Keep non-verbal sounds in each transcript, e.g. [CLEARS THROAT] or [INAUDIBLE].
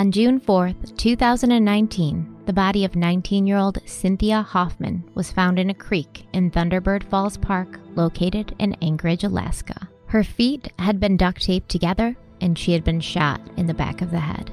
On June 4th, 2019, the body of 19 year old Cynthia Hoffman was found in a creek in Thunderbird Falls Park, located in Anchorage, Alaska. Her feet had been duct taped together, and she had been shot in the back of the head.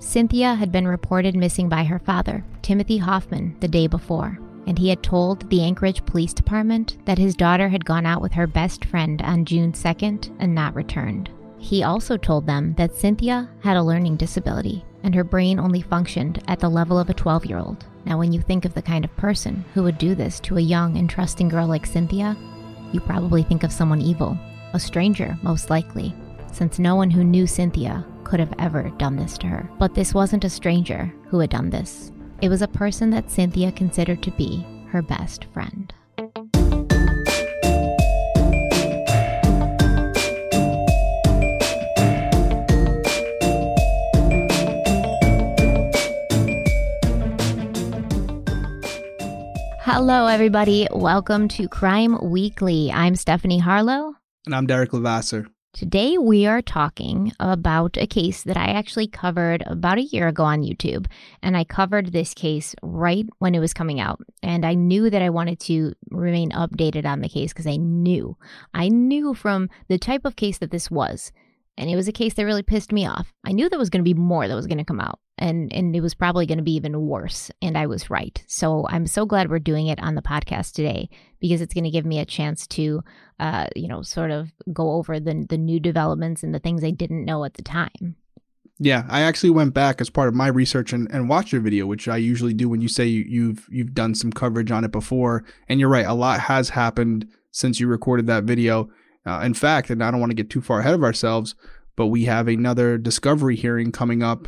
Cynthia had been reported missing by her father, Timothy Hoffman, the day before, and he had told the Anchorage Police Department that his daughter had gone out with her best friend on June 2nd and not returned. He also told them that Cynthia had a learning disability and her brain only functioned at the level of a 12 year old. Now, when you think of the kind of person who would do this to a young and trusting girl like Cynthia, you probably think of someone evil, a stranger, most likely, since no one who knew Cynthia could have ever done this to her. But this wasn't a stranger who had done this, it was a person that Cynthia considered to be her best friend. Hello, everybody. Welcome to Crime Weekly. I'm Stephanie Harlowe. And I'm Derek Levasseur. Today, we are talking about a case that I actually covered about a year ago on YouTube. And I covered this case right when it was coming out. And I knew that I wanted to remain updated on the case because I knew, I knew from the type of case that this was. And it was a case that really pissed me off. I knew there was going to be more that was going to come out and and it was probably going to be even worse and i was right. So i'm so glad we're doing it on the podcast today because it's going to give me a chance to uh you know sort of go over the the new developments and the things i didn't know at the time. Yeah i actually went back as part of my research and, and watched your video which i usually do when you say you, you've you've done some coverage on it before. And you're right a lot has happened since you recorded that video uh, in fact and i don't want to get too far ahead of ourselves but we have another discovery hearing coming up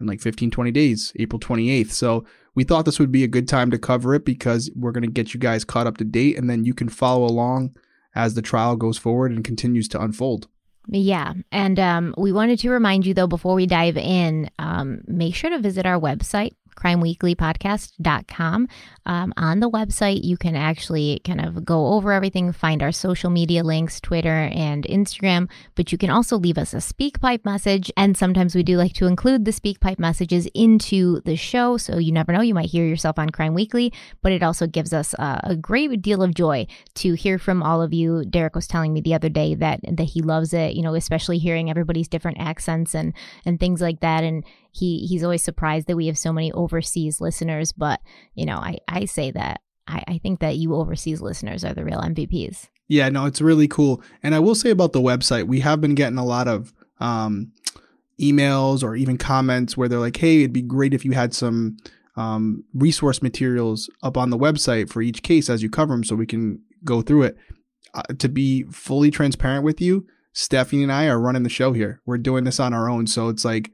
in like 15, 20 days, April 28th. So we thought this would be a good time to cover it because we're going to get you guys caught up to date and then you can follow along as the trial goes forward and continues to unfold. Yeah. And um, we wanted to remind you, though, before we dive in, um, make sure to visit our website, crimeweeklypodcast.com. Um, on the website, you can actually kind of go over everything, find our social media links, Twitter and Instagram, but you can also leave us a SpeakPipe message. And sometimes we do like to include the SpeakPipe messages into the show. So you never know, you might hear yourself on Crime Weekly, but it also gives us a great deal of joy to hear from all of you. Derek was telling me the other day that, that he loves it, you know, especially hearing everybody's different accents and, and things like that. And he he's always surprised that we have so many overseas listeners. But you know, I I say that I, I think that you overseas listeners are the real MVPs. Yeah, no, it's really cool. And I will say about the website, we have been getting a lot of um, emails or even comments where they're like, "Hey, it'd be great if you had some um, resource materials up on the website for each case as you cover them, so we can go through it." Uh, to be fully transparent with you, Stephanie and I are running the show here. We're doing this on our own, so it's like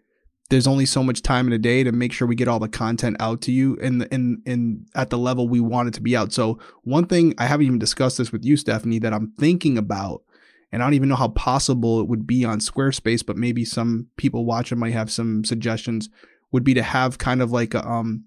there's only so much time in a day to make sure we get all the content out to you in in in at the level we want it to be out. So one thing I haven't even discussed this with you, Stephanie, that I'm thinking about, and I don't even know how possible it would be on Squarespace, but maybe some people watching might have some suggestions. Would be to have kind of like a um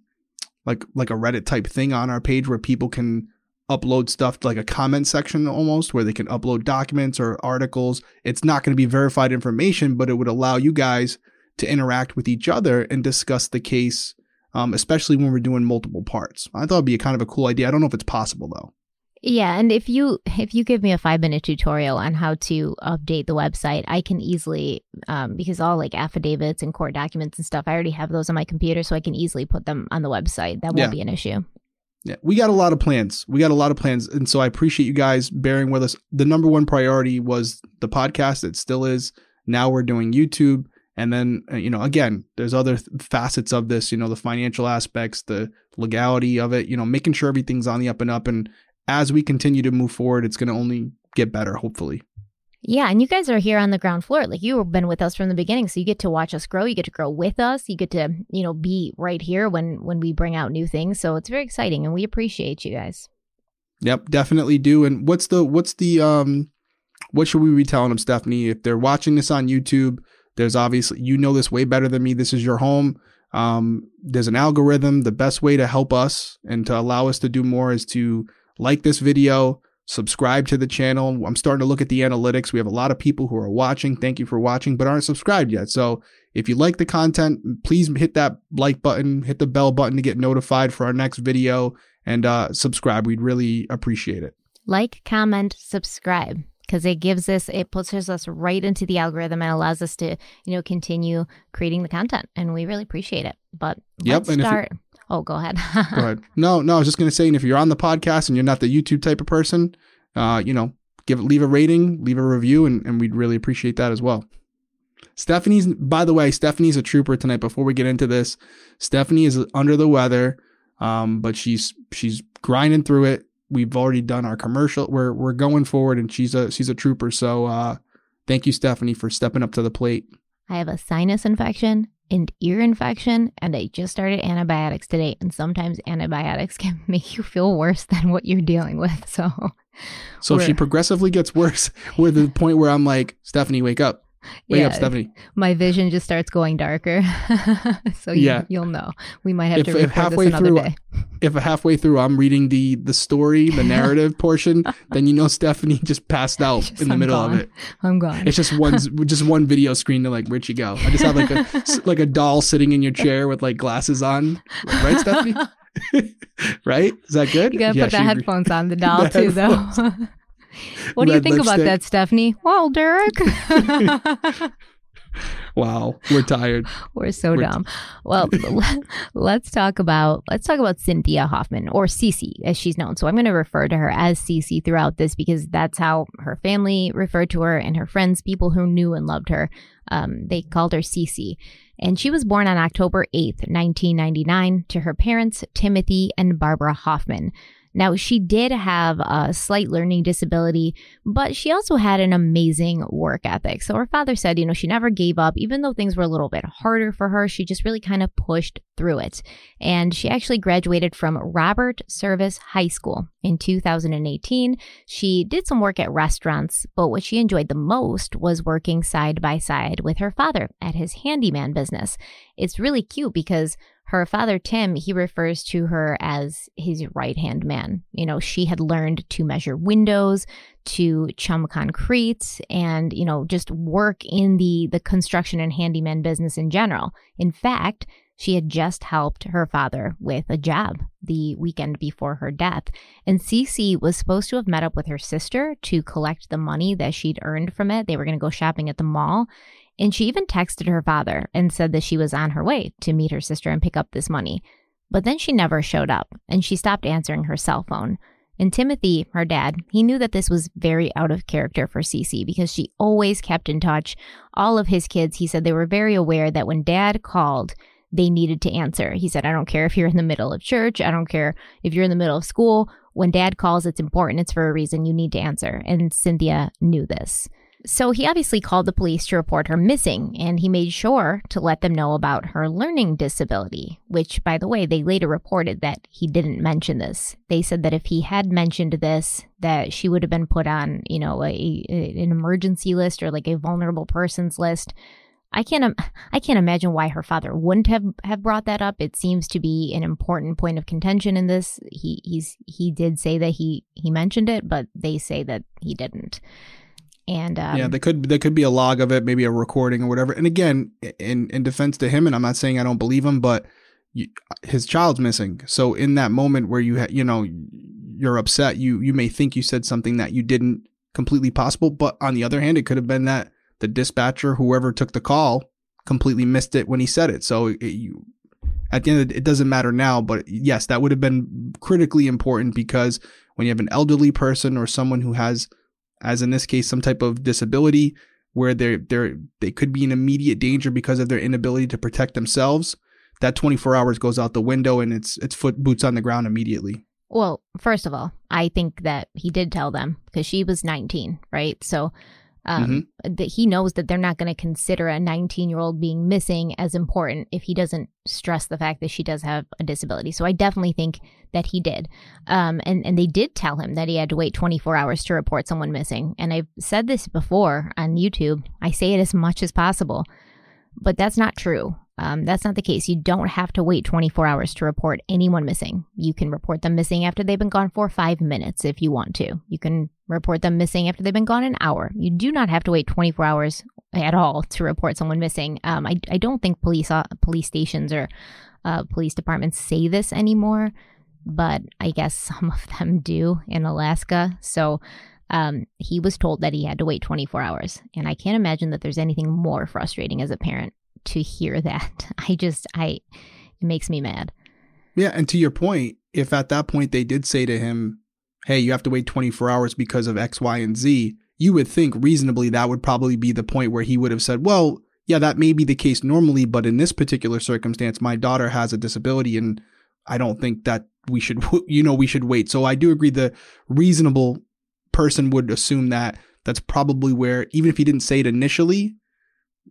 like like a Reddit type thing on our page where people can upload stuff like a comment section almost where they can upload documents or articles. It's not going to be verified information, but it would allow you guys to interact with each other and discuss the case, um, especially when we're doing multiple parts. I thought it'd be a kind of a cool idea. I don't know if it's possible though. Yeah, and if you if you give me a five minute tutorial on how to update the website, I can easily um, because all like affidavits and court documents and stuff, I already have those on my computer, so I can easily put them on the website. That won't Yeah. be an issue. Yeah, we got a lot of plans. We got a lot of plans, and so I appreciate you guys bearing with us. The number one priority was the podcast. It still is. Now we're doing YouTube, and then uh, you know, again, there's other th- facets of this. You know, the financial aspects, the legality of it. You know, making sure everything's on the up and up. And as we continue to move forward, it's going to only get better, hopefully. Yeah, and you guys are here on the ground floor. Like you've been with us from the beginning, so you get to watch us grow. You get to grow with us. You get to, you know, be right here when when we bring out new things. So it's very exciting, and we appreciate you guys. Yep, definitely do. And what's the what's the um what should we be telling them, Stephanie? If they're watching this on YouTube, there's obviously you know this way better than me. This is your home. Um, there's an algorithm. The best way to help us and to allow us to do more is to like this video, subscribe to the channel. I'm starting to look at the analytics. We have a lot of people who are watching. Thank you for watching, but aren't subscribed yet. So if you like the content, please hit that like button, hit the bell button to get notified for our next video and uh, subscribe. We'd really appreciate it. Like, comment, subscribe because it gives us it pushes us right into the algorithm and allows us to you know continue creating the content and we really appreciate it but Yep, let's start oh go ahead Go ahead. [LAUGHS] No, no, I was just gonna say, and if you're on the podcast and you're not the YouTube type of person, uh, you know, give leave a rating, leave a review, and, and we'd really appreciate that as well. Stephanie's by the way, Stephanie's a trooper tonight. Before we get into this, Stephanie is under the weather. Um, but she's she's grinding through it. We've already done our commercial. We're we're going forward and she's a she's a trooper. So uh thank you, Stephanie, for stepping up to the plate. i have a sinus infection and ear infection and i just started antibiotics today and sometimes antibiotics [LAUGHS] can make you feel worse than what you're dealing with [LAUGHS] so So she progressively gets worse. We're the point where I'm like, Stephanie, wake up. Wake yeah up, Stephanie. my vision just starts going darker [LAUGHS] so you, Yeah. you'll know we might have If- to if halfway through- day if halfway through I'm reading the the story, the [LAUGHS] narrative portion, [LAUGHS] then you know Stephanie just passed out Just, in the I'm middle gone. of it. i'm gone It's just one just one video screen to like where'd you go? I just have like a like a doll sitting in your chair with like glasses on, right, Stephanie? right? Is that good? You gotta Yeah, put the headphones on the doll The too, though. [LAUGHS] what do you think about that, Stephanie? Well, Derek, [LAUGHS] Wow, we're tired. [LAUGHS] we're so We're- dumb. Well, let's talk about let's talk about Cynthia Hoffman or Cece as she's known. So I'm going to refer to her as Cece throughout this because that's how her family referred to her and her friends, people who knew and loved her. Um, they called her Cece. And she was born on October 8th, 1999, to her parents, Timothy and Barbara Hoffman. Now, she did have a slight learning disability, but she also had an amazing work ethic. So her father said, you know, she never gave up, even though things were a little bit harder for her. She just really kind of pushed through it. And she actually graduated from Robert Service High School in 2018. She did some work at restaurants, but what she enjoyed the most was working side by side with her father at his handyman business. It's really cute because her father, Tim, he refers to her as his right hand man. You know, she had learned to measure windows, to chum concrete, and, you know, just work in the, the construction and handyman business in general. In fact, she had just helped her father with a job the weekend before her death. And Cece was supposed to have met up with her sister to collect the money that she'd earned from it. They were going to go shopping at the mall. And she even texted her father and said that she was on her way to meet her sister and pick up this money. But then she never showed up and she stopped answering her cell phone. And Timothy, her dad, he knew that this was very out of character for Cece because she always kept in touch. All of his kids, he said they were very aware that when dad called, they needed to answer. He said, I don't care if you're in the middle of church. I don't care if you're in the middle of school. When dad calls, it's important. It's for a reason. You need to answer. And Cynthia knew this. So he obviously called the police to report her missing, and he made sure to let them know about her learning disability, which, by the way, they later reported that he didn't mention this. They said that if he had mentioned this, that she would have been put on, you know, a, a- an emergency list or like a vulnerable persons list. I can't, I can't imagine why her father wouldn't have, have brought that up. It seems to be an important point of contention in this. He, he's, he did say that he, he mentioned it, but they say that he didn't. And um, yeah, there could there could be a log of it, maybe a recording or whatever. And again, in in defense to him, and I'm not saying I don't believe him, but you, his child's missing. So in that moment where you ha- you know you're upset, you you may think you said something that you didn't completely possible. But on the other hand, it could have been that the dispatcher, whoever took the call, completely missed it when he said it. So it, you at the end, it, it doesn't matter now. But yes, that would have been critically important because when you have an elderly person or someone who has as in this case, some type of disability where they're, they're, they could be in immediate danger because of their inability to protect themselves, that 24 hours goes out the window and it's, it's foot boots on the ground immediately. Well, first of all, I think that he did tell them because she was 19, right? So um, mm-hmm. that he knows that they're not going to consider a 19 year old being missing as important if he doesn't stress the fact that she does have a disability. So I definitely think that he did. Um, and, and they did tell him that he had to wait 24 hours to report someone missing. And I've said this before on YouTube. I say it as much as possible, but that's not true. Um, that's not the case. You don't have to wait 24 hours to report anyone missing. You can report them missing after they've been gone for five minutes if you want to. You can report them missing after they've been gone an hour. You do not have to wait 24 hours at all to report someone missing. Um, I, I don't think police uh, police stations or uh, police departments say this anymore, but I guess [LAUGHS] some of them do in Alaska. So um, he was told that he had to wait 24 hours. And I can't imagine that there's anything more frustrating as a parent to hear that. [LAUGHS] I just, I, it makes me mad. Yeah. And to your point, if at that point they did say to him, hey, you have to wait 24 hours because of X, Y, and Z, you would think reasonably that would probably be the point where he would have said, well, yeah, that may be the case normally, but in this particular circumstance, my daughter has a disability and I don't think that we should, [LAUGHS] you know, we should wait. So I do agree the reasonable person would assume that that's probably where, even if he didn't say it initially,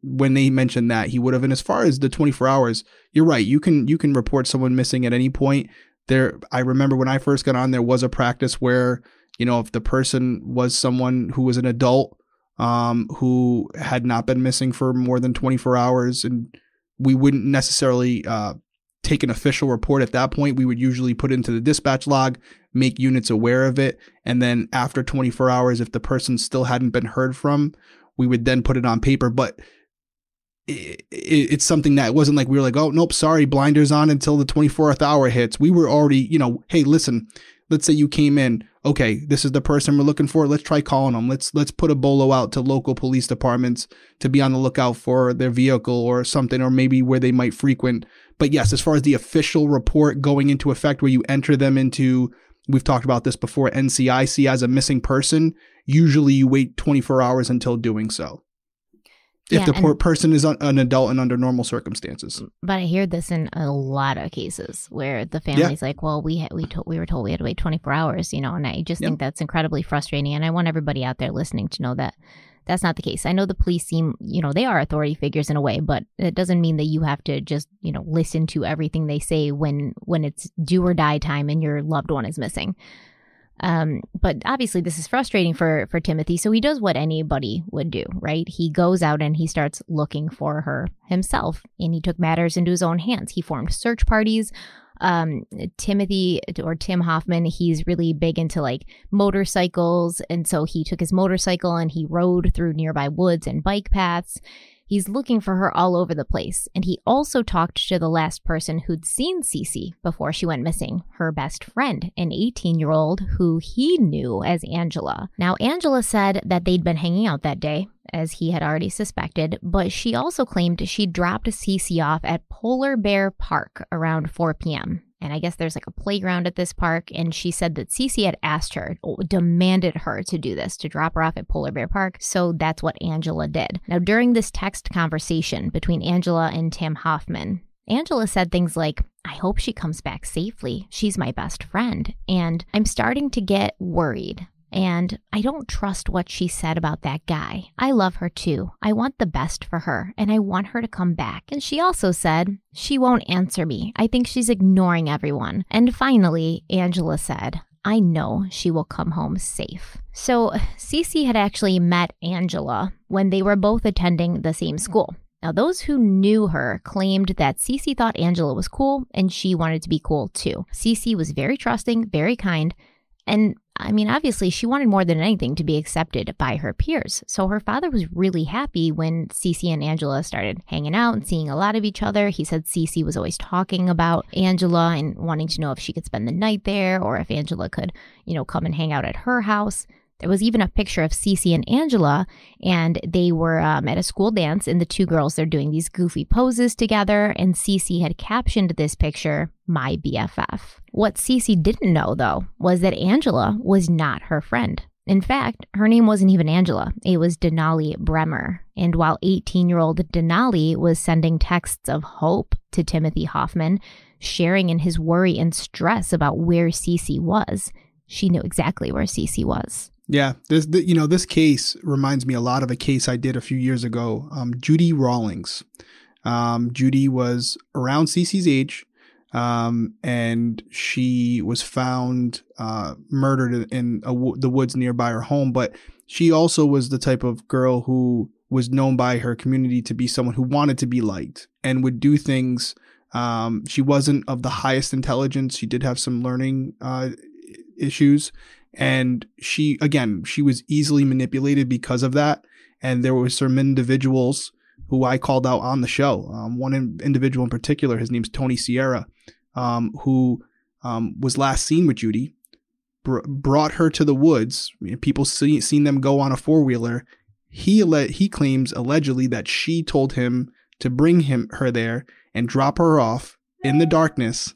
when they mentioned that he would have. And as far as the 24 hours you're right. You can you can report someone missing at any point. There i remember when i first got on there was a practice where you know if the person was someone who was an adult um who had not been missing for more than 24 hours and we wouldn't necessarily uh take an official report at that point. We would usually put into the dispatch log make units aware of it. And then after 24 hours if the person still hadn't been heard from we would then put it on paper. But it, it's something that wasn't like we were like, oh, nope, sorry, blinders on until the 24th hour hits. We were already, you know, hey, listen, let's say you came in, okay, this is the person we're looking for. Let's try calling them. Let's let's put a bolo out to local police departments to be on the lookout for their vehicle or something, or maybe where they might frequent. But yes, as far as the official report going into effect, where you enter them into, we've talked about this before, NCIC as a missing person. Usually, you wait 24 hours until doing so if yeah, the poor person is an adult and under normal circumstances. But I hear this in a lot of cases where the family's yeah. like, "Well, we we to- we were told we had to wait 24 hours," you know, and I just yeah. think that's incredibly frustrating. And I want everybody out there listening to know that that's not the case. I know the police seem, you know, they are authority figures in a way, but it doesn't mean that you have to just, you know, listen to everything they say when when it's do or die time and your loved one is missing. Um, but obviously, this is frustrating for for Timothy. So he does what anybody would do, right? He goes out and he starts looking for her himself, and he took matters into his own hands. He formed search parties. Um, Timothy or Tim Hoffman, he's really big into like motorcycles, and so he took his motorcycle and he rode through nearby woods and bike paths. He's looking for her all over the place. And he also talked to the last person who'd seen Cece before she went missing, her best friend, an 18 year old who he knew as Angela. Now, Angela said that they'd been hanging out that day, as he had already suspected, but she also claimed she dropped Cece off at Polar Bear Park around 4 p.m. And I guess there's like a playground at this park. And she said that Cece had asked her, demanded her to do this, to drop her off at Polar Bear Park. So that's what Angela did. Now, during this text conversation between Angela and Tim Hoffman, Angela said things like, I hope she comes back safely. She's my best friend. And I'm starting to get worried. And I don't trust what she said about that guy. I love her too. I want the best for her, and I want her to come back. And she also said, She won't answer me. I think she's ignoring everyone. And finally, Angela said, I know she will come home safe. So, Cece had actually met Angela when they were both attending the same school. Now, those who knew her claimed that Cece thought Angela was cool and she wanted to be cool too. Cece was very trusting, very kind, and I mean, obviously, she wanted more than anything to be accepted by her peers. So her father was really happy when Cece and Angela started hanging out and seeing a lot of each other. He said Cece was always talking about Angela and wanting to know if she could spend the night there or if Angela could, you know, come and hang out at her house. There was even a picture of Cece and Angela, and they were um, at a school dance, and the two girls, they're doing these goofy poses together, and Cece had captioned this picture, My BFF. What Cece didn't know, though, was that Angela was not her friend. In fact, her name wasn't even Angela. It was Denali Brehmer. And while 18 year old Denali was sending texts of hope to Timothy Hoffman, sharing in his worry and stress about where Cece was, she knew exactly where Cece was. Yeah, this the, you know this case reminds me a lot of a case I did a few years ago. Um, Judy Rawlings. Um, Judy was around Cece's age, um, and she was found uh, murdered in the woods nearby her home. But she also was the type of girl who was known by her community to be someone who wanted to be liked and would do things. Um, she wasn't of the highest intelligence. She did have some learning uh, issues, and she, again, she was easily manipulated because of that. And there were some individuals who I called out on the show. Um, one in, individual in particular, his name's Tony Sierra, um, who um, was last seen with Judy, br- brought her to the woods. People see, seen them go on a four wheeler. He he claims allegedly that she told him to bring him her there and drop her off in the darkness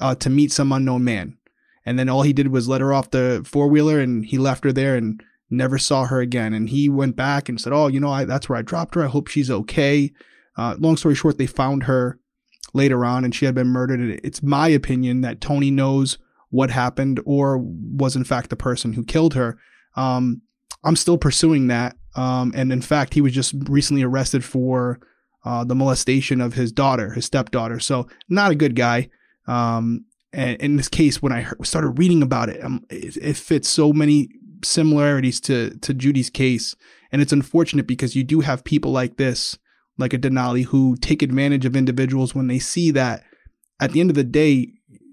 uh, to meet some unknown man. And then all he did was let her off the four wheeler and he left her there and never saw her again. And he went back and said, Oh, you know, I, that's where I dropped her. I hope she's okay. Uh, long story short, they found her later on and she had been murdered. It's my opinion that Tony knows what happened or was in fact the person who killed her. Um, I'm still pursuing that. Um, and in fact, he was just recently arrested for uh, the molestation of his daughter, his stepdaughter. So not a good guy. Um, and in this case, when I heard, started reading about it, um, it, it fits so many similarities to to Judy's case, and it's unfortunate because you do have people like this, like a Denali, who take advantage of individuals when they see that. At the end of the day,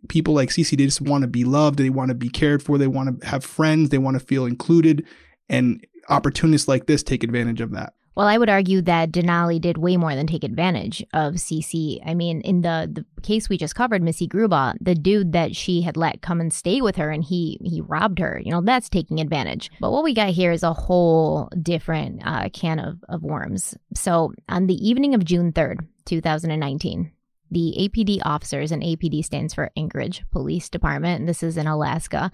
people like Cece, they just want to be loved, they want to be cared for, they want to have friends, they want to feel included, and opportunists like this take advantage of that. Well, I would argue that Denali did way more than take advantage of Cece. I mean, in the, the case we just covered, Missy Gruba, the dude that she had let come and stay with her and he he robbed her, you know, that's taking advantage. But what we got here is a whole different uh, can of, of worms. So on the evening of June 3rd, 2019, the APD officers, and APD stands for Anchorage Police Department, and this is in Alaska,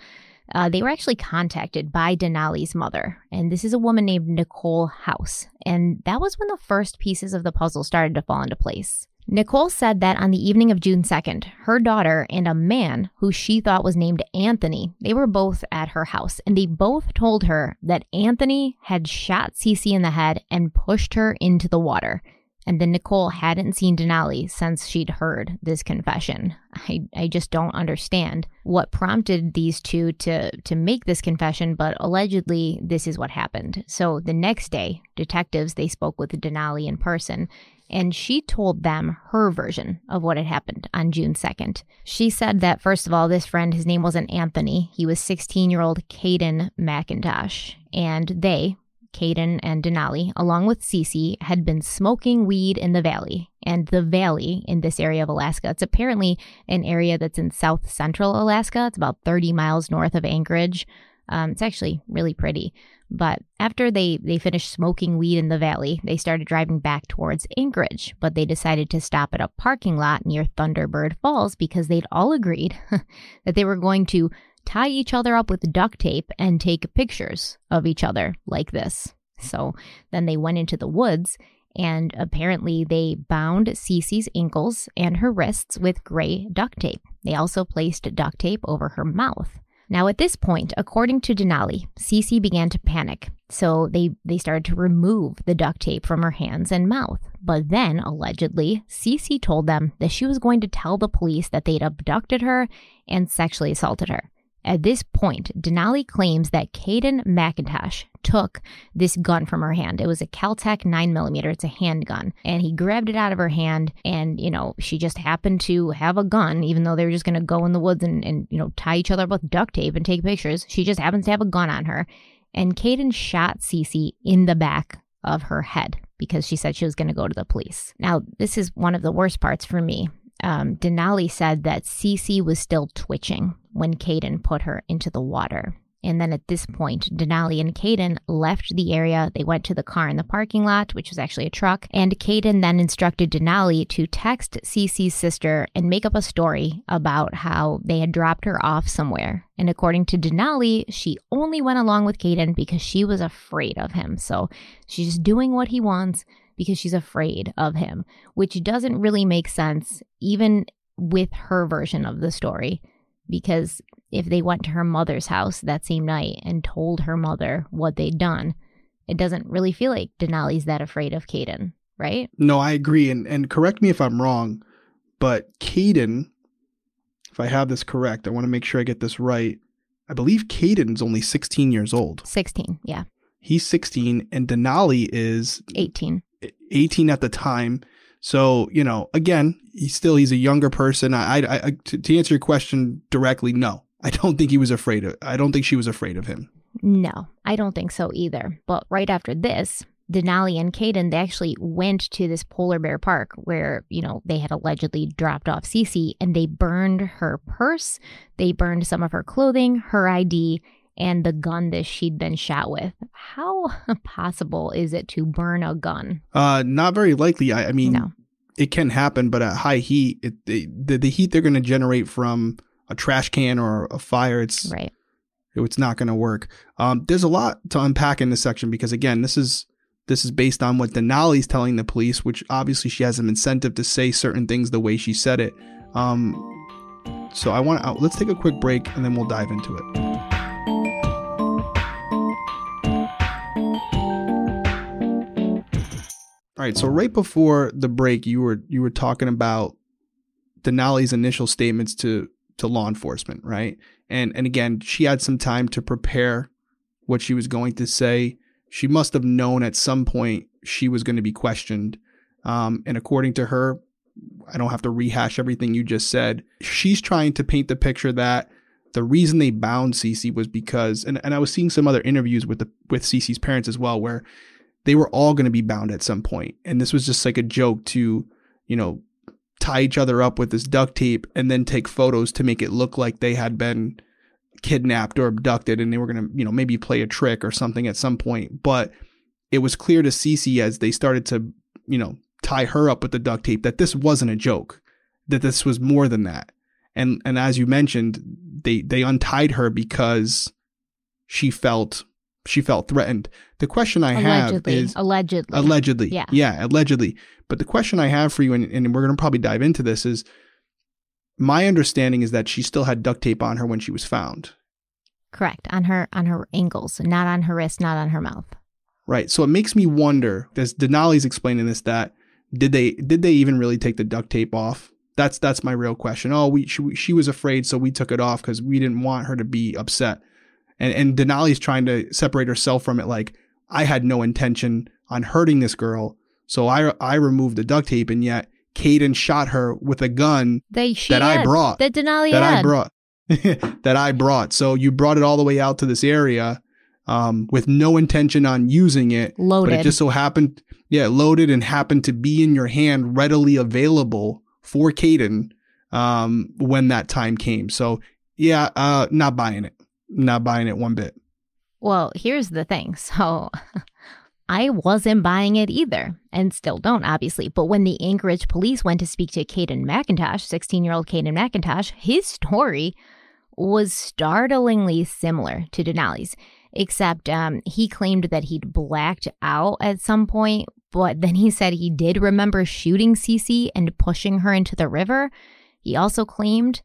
uh, they were actually contacted by Denali's mother, and this is a woman named Nicole House. And that was when the first pieces of the puzzle started to fall into place. Nicole said that on the evening of June 2nd, her daughter and a man who she thought was named Anthony, they were both at her house, and they both told her that Anthony had shot Cece in the head and pushed her into the water and then Nicole hadn't seen Denali since she'd heard this confession. I, I just don't understand what prompted these two to, to make this confession, but allegedly this is what happened. So the next day, detectives, they spoke with Denali in person, and she told them her version of what had happened on June 2nd. She said that, first of all, this friend, his name wasn't Anthony. He was 16 year old Kayden McIntosh. And they, Kayden, and Denali, along with Cece, had been smoking weed in the valley. And the valley in this area of Alaska, it's apparently an area that's in south central Alaska. It's about 30 miles north of Anchorage. Um, it's actually really pretty. But after they, they finished smoking weed in the valley, they started driving back towards Anchorage. But they decided to stop at a parking lot near Thunderbird Falls because they'd all agreed [LAUGHS] that they were going to tie each other up with duct tape and take pictures of each other like this. So then they went into the woods and apparently they bound Cece's ankles and her wrists with gray duct tape. They also placed duct tape over her mouth. Now, at this point, according to Denali, Cece began to panic, so they, they started to remove the duct tape from her hands and mouth. But then, allegedly, Cece told them that she was going to tell the police that they'd abducted her and sexually assaulted her. At this point, Denali claims that Kayden McIntosh took this gun from her hand. It was a Kel-Tec 9mm, it's a handgun. And he grabbed it out of her hand, and, you know, she just happened to have a gun, even though they were just going to go in the woods and, and, you know, tie each other up with duct tape and take pictures. She just happens to have a gun on her. And Kayden shot Cece in the back of her head because she said she was going to go to the police. Now, this is one of the worst parts for me. Um, Denali said that Cece was still twitching when Kayden put her into the water. And then at this point, Denali and Kayden left the area. They went to the car in the parking lot, which was actually a truck. And Kayden then instructed Denali to text Cece's sister and make up a story about how they had dropped her off somewhere. And according to Denali, she only went along with Kayden because she was afraid of him. So she's doing what he wants because she's afraid of him, which doesn't really make sense, even with her version of the story because if they went to her mother's house that same night and told her mother what they'd done, it doesn't really feel like Denali's that afraid of Kayden, right? No, I agree. And and correct me if I'm wrong, but Kayden, if I have this correct, I want to make sure I get this right. I believe Kayden's only 16 years old. 16, yeah. He's 16 and Denali is 18. 18 at the time. So, you know, again, he's still he's a younger person. I, I, I to, to answer your question directly, no. [LAUGHS] I don't think he was afraid of I don't think she was afraid of him. No, I don't think so either. But right after this, Denali and Kayden, they actually went to this polar bear park where, you know, they had allegedly dropped off Cece and they burned her purse. They burned some of her clothing, her ID, and the gun that she'd been shot with. How [LAUGHS] possible is it to burn a gun? Uh, not very likely. I, I mean, No. it can happen, but at high heat, it, the, the the heat they're going to generate from a trash can or a fire, it's Right. it's not going to work. Um, there's a lot to unpack in this section because again, this is this is based on what Denali's telling the police, which obviously she has an incentive to say certain things the way she said it. Um, so I want to let's take a quick break and then we'll dive into it. All right, so right before the break, you were you were talking about Denali's initial statements to to law enforcement, right? And and again, she had some time to prepare what she was going to say. She must have known at some point she was going to be questioned. Um, and according to her, I don't have to rehash everything you just said. She's trying to paint the picture that the reason they bound Cece was because, and, and I was seeing some other interviews with the with Cece's parents as well, where they were all going to be bound at some point, and this was just like a joke to, you know, tie each other up with this duct tape and then take photos to make it look like they had been kidnapped or abducted and they were going to, you know, maybe play a trick or something at some point. But it was clear to Cece as they started to, you know, tie her up with the duct tape that this wasn't a joke, that this was more than that. And and as you mentioned, they they untied her because she felt she felt threatened. The question I have is allegedly. Allegedly. Yeah. Yeah, allegedly. But the question I have for you, and, and we're going to probably dive into this, is my understanding is that she still had duct tape on her when she was found. Correct. On her on her ankles, not on her wrist, not on her mouth. Right. So it makes me wonder, as Denali's explaining this, that did they did they even really take the duct tape off? That's that's my real question. Oh, we she, she was afraid, so we took it off because we didn't want her to be upset. And and Denali's trying to separate herself from it, like I had no intention on hurting this girl, so I I removed the duct tape, and yet Kayden shot her with a gun That I brought. That Denali that I brought. [LAUGHS] that I brought. So you brought it all the way out to this area um, with no intention on using it, Loaded. but it just so happened, yeah, loaded and happened to be in your hand, readily available for Kayden um, when that time came. So yeah, uh, not buying it, not buying it one bit. Well, here's the thing. [LAUGHS] So I wasn't buying it either, and still don't, obviously. But when the Anchorage police went to speak to Kayden McIntosh, 16 year old Kayden McIntosh, his story was startlingly similar to Denali's, except um, he claimed that he'd blacked out at some point, but then he said he did remember shooting Cece and pushing her into the river. He also claimed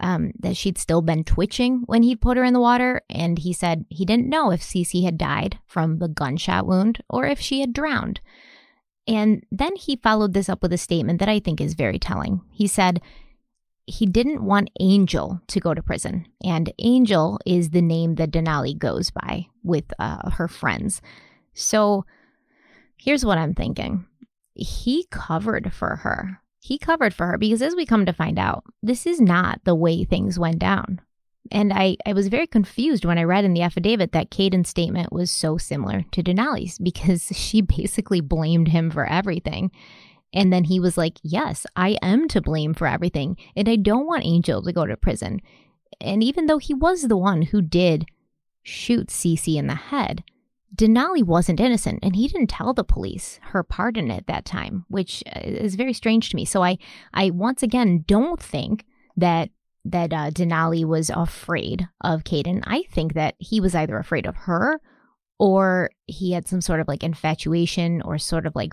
um, that she'd still been twitching when he'd put her in the water, and he said he didn't know if Cece had died from the gunshot wound or if she had drowned. And then he followed this up with a statement that I think is very telling. He said he didn't want Angel to go to prison. And Angel is the name that Denali goes by with uh, her friends. So here's what I'm thinking he covered for her. He covered for her because, as we come to find out, this is not the way things went down. And I, I was very confused when I read in the affidavit that Kayden's statement was so similar to Denali's because [LAUGHS] she basically blamed him for everything. And then he was like, Yes, I am to blame for everything. And I don't want Angel to go to prison. And even though he was the one who did shoot Cece in the head, Denali wasn't innocent and he didn't tell the police her part in it that time, which uh, is very strange to me. So I, I once again don't think that that uh, Denali was afraid of Kayden. I think that he was either afraid of her or he had some sort of like infatuation or sort of like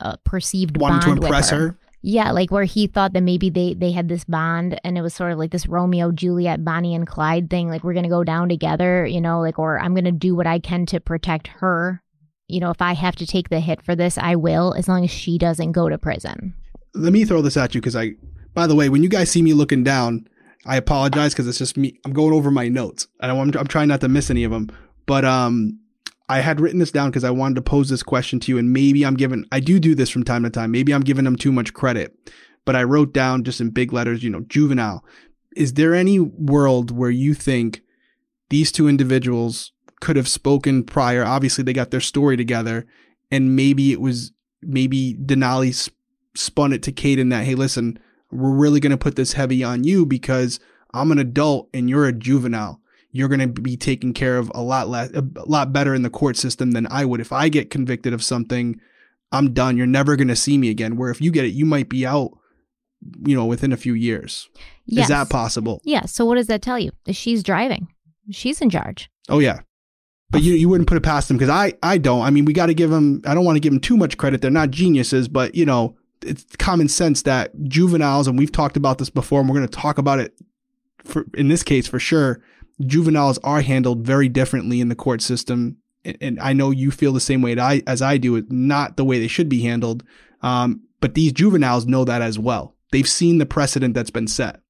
uh, perceived Wanting to impress her. Yeah, like where he thought that maybe they they had this bond and it was sort of like this Romeo Juliet Bonnie and Clyde thing like we're going to go down together, you know, like or I'm going to do what I can to protect her. You know, if I have to take the hit for this, I will as long as she doesn't go to prison. Let me throw this at you because I, by the way, when you guys see me looking down, I apologize because it's just me. I'm going over my notes. I don't, I'm, I'm trying not to miss any of them. But um, I had written this down because I wanted to pose this question to you, and maybe I'm giving. I do do this from time to time. Maybe I'm giving them too much credit. But I wrote down just in big letters, you know, juvenile. Is there any world where you think these two individuals could have spoken prior? Obviously, they got their story together, and maybe it was maybe Denali spun it to Kayden that hey, listen, we're really going to put this heavy on you because I'm an adult and you're a juvenile. You're going to be taken care of a lot less, a lot better in the court system than I would. If I get convicted of something, I'm done. You're never going to see me again. Where if you get it, you might be out, you know, within a few years. Yes. Is that possible? Yeah, so what does that tell you? She's driving. She's in charge. Oh yeah. But you, you wouldn't put it past them because I, I don't. I mean, we got to give them. I don't want to give them too much credit. They're not geniuses, but you know, it's common sense that juveniles, and we've talked about this before, and we're going to talk about it for in this case for sure. Juveniles are handled very differently in the court system, and, I know you feel the same way that I, as I do. It's not the way they should be handled. Um, but these juveniles know that as well. They've seen the precedent that's been set.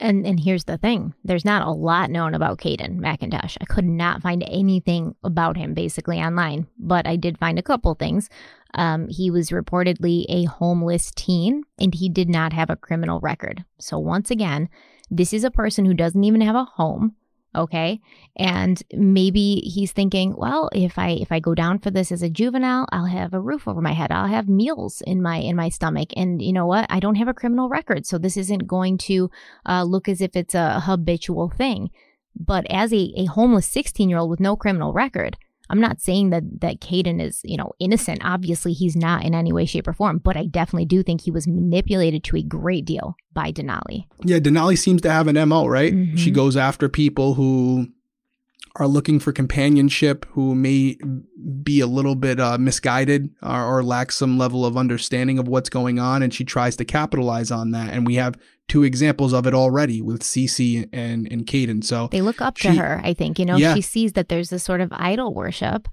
And and here's the thing: there's not a lot known about Kayden McIntosh. I could not find anything about him basically online, but I did find a couple things. Um, he was reportedly a homeless teen, and he did not have a criminal record. So once again, this is a person who doesn't even have a home. Okay, and maybe he's thinking, well, if I if I go down for this as a juvenile, I'll have a roof over my head. I'll have meals in my in my stomach, and you know what? I don't have a criminal record, so this isn't going to uh, look as if it's a habitual thing. But as a, a homeless 16 year old with no criminal record, I'm not saying that that Kayden is, you know, innocent. Obviously, he's not in any way, shape, or form. But I definitely do think he was manipulated to a great deal by Denali. Yeah, Denali seems to have an MO, right? Mhm. She goes after people who are looking for companionship, who may be a little bit uh, misguided or, or lack some level of understanding of what's going on, and she tries to capitalize on that. And we have two examples of it already with Cece and and Kayden. So They look up to her. I think you know Yeah. she sees that there's this sort of idol worship,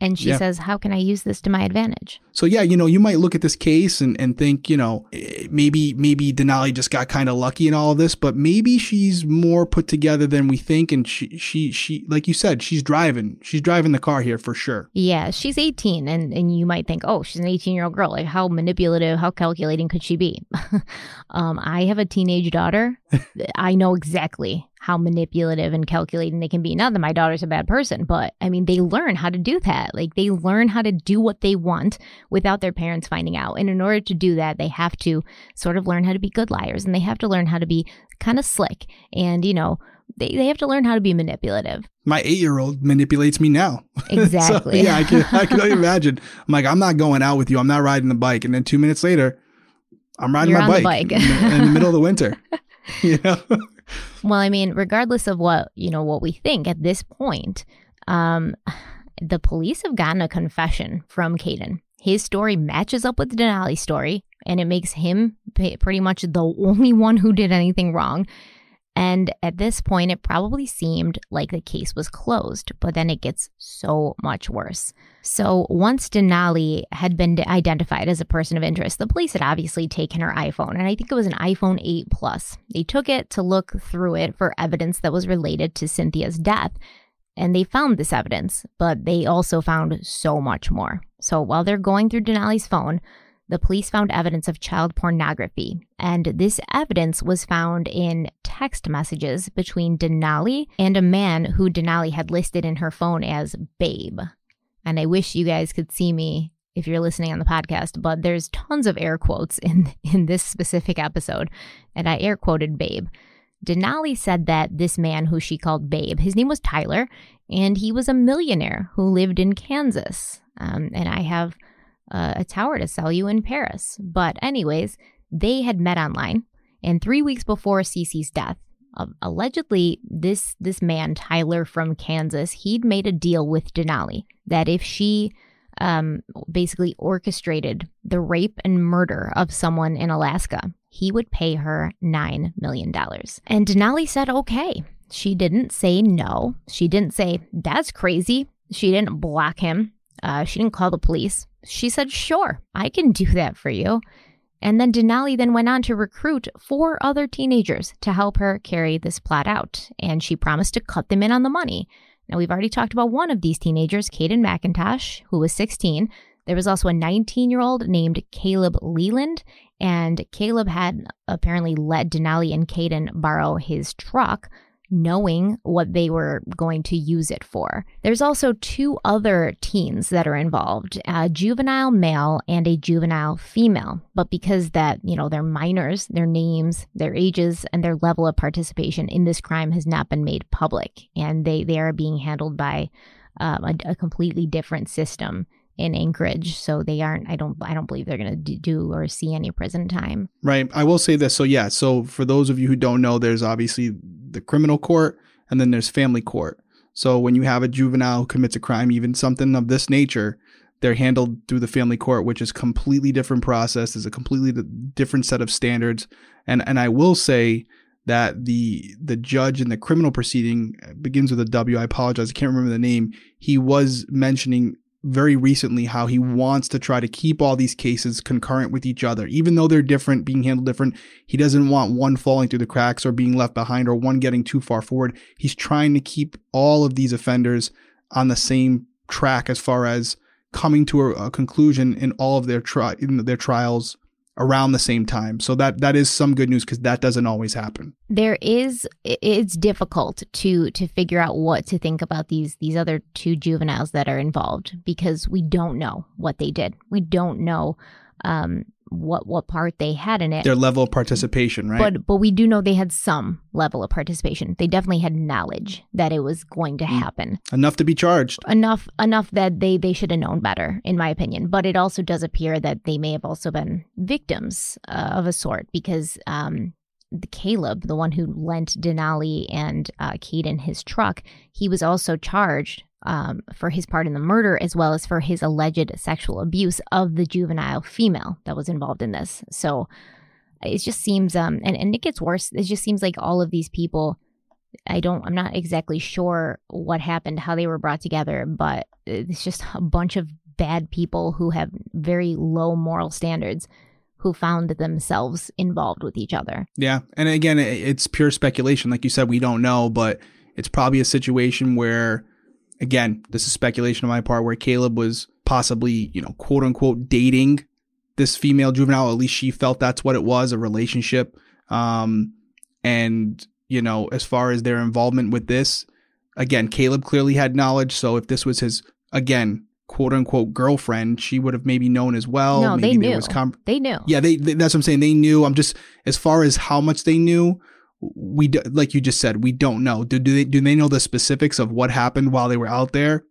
and she Yeah. says, "How can I use this to my advantage?" So yeah, you know, you might look at this case and, and think, you know, eh, maybe maybe Denali just got kind of lucky in all of this, but maybe she's more put together than we think, and she she she like you said, she's driving, she's driving the car here for sure. Yeah, she's 18, and, and you might think, oh, she's an 18 year old girl. Like, how manipulative, how calculating could she be? [LAUGHS] um, I have a teenage daughter. [LAUGHS] I know exactly how manipulative and calculating they can be. Not that my daughter's a bad person, but I mean, they learn how to do that. Like, they learn how to do what they want without their parents finding out. And in order to do that, they have to sort of learn how to be good liars and they have to learn how to be kind of slick. And, you know, they, they have to learn how to be manipulative. My eight year old manipulates me now. [LAUGHS] Exactly. so, yeah, I can I can only imagine. I'm like, I'm not going out with you. I'm not riding the bike, and then two minutes later, I'm riding You're my bike, bike. in, the, in the middle of the winter. [LAUGHS] [LAUGHS] Know. Well, I mean, regardless of what you know, what we think at this point, um, the police have gotten a confession from Kayden. His story matches up with Denali's story, and it makes him pretty much the only one who did anything wrong. And at this point, it probably seemed like the case was closed, but then it gets so much worse. So once Denali had been identified as a person of interest, the police had obviously taken her iPhone, and I think it was an iPhone 8 Plus. They took it to look through it for evidence that was related to Cynthia's death. And they found this evidence, but they also found so much more. So while they're going through Denali's phone, the police found evidence of child pornography, and this evidence was found in text messages between Denali and a man who Denali had listed in her phone as Babe. And I wish you guys could see me if you're listening on the podcast, but there's tons of air quotes in, [LAUGHS] in this specific episode, and I air quoted Babe. Denali said that this man who she called Babe, his name was Tyler, and he was a millionaire who lived in Kansas. Um, and I have uh, a tower to sell you in Paris. But, anyways, they had met online, and three weeks before Cece's death, uh, allegedly this this man Tyler from Kansas, he'd made a deal with Denali that if she um, basically orchestrated the rape and murder of someone in Alaska, he would pay her $9 million. And Denali said, okay. She didn't say no. She didn't say, that's crazy. She didn't block him. Uh, she didn't call the police. She said, Sure, I can do that for you. And then Denali then went on to recruit four other teenagers to help her carry this plot out. And she promised to cut them in on the money. Now, we've already talked about one of these teenagers, Kayden McIntosh, who was 16. There was also a 19 year old named Caleb Leyland, and Caleb had apparently let Denali and Kayden borrow his truck knowing what they were going to use it for. There's also two other teens that are involved, a juvenile male and a juvenile female. But because that, you know, they're minors, their names, their ages, and their level of participation in this crime has not been made public. And they, they are being handled by um, a, a completely different system in Anchorage, so they aren't. I don't. I don't believe they're going to do or see any prison time. Right. I will say this. So yeah. So for those of you who don't know, there's obviously the criminal court, and then there's family court. So when you have a juvenile who commits a crime, even something of this nature, they're handled through the family court, which is completely different process. Is a completely different set of standards. And and I will say that the the judge in the criminal proceeding uh, begins with a W. I apologize, I can't remember the name. He was mentioning very recently how he wants to try to keep all these cases concurrent with each other. Even though they're different, being handled different, he doesn't want one falling through the cracks or being left behind or one getting too far forward. He's trying to keep all of these offenders on the same track as far as coming to a, a conclusion in all of their tri- in their trials around the same time. So that that is some good news because that doesn't always happen. There is it's difficult to to figure out what to think about these these other two juveniles that are involved because we don't know what they did. We don't know um, what what part they had in it. Their level of participation, right? But but we do know they had some level of participation. They definitely had knowledge that it was going to mm. happen. Enough to be charged. Enough enough that they they should have known better, in my opinion. But it also does appear that they may have also been victims uh, of a sort because um, the Caleb, the one who lent Denali and uh, Kayden his truck, he was also charged um, for his part in the murder as well as for his alleged sexual abuse of the juvenile female that was involved in this. So it just seems, um, and, and it gets worse. It just seems like all of these people, I don't, I'm not exactly sure what happened, how they were brought together, but it's just a bunch of bad people who have very low moral standards who found themselves involved with each other. Yeah. And again, it's pure speculation. Like you said, we don't know, but it's probably a situation where again, this is speculation on my part, where Caleb was possibly, you know, quote unquote dating this female juvenile. At least she felt that's what it was, a relationship. Um, and, you know, as far as their involvement with this, again, Caleb clearly had knowledge. So if this was his, again, quote unquote girlfriend, she would have maybe known as well. No, maybe they knew. Com- they knew. Yeah, they, they, that's what I'm saying. They knew. I'm just as far as how much they knew we do, like you just said we don't know do, do they do they know the specifics of what happened while they were out there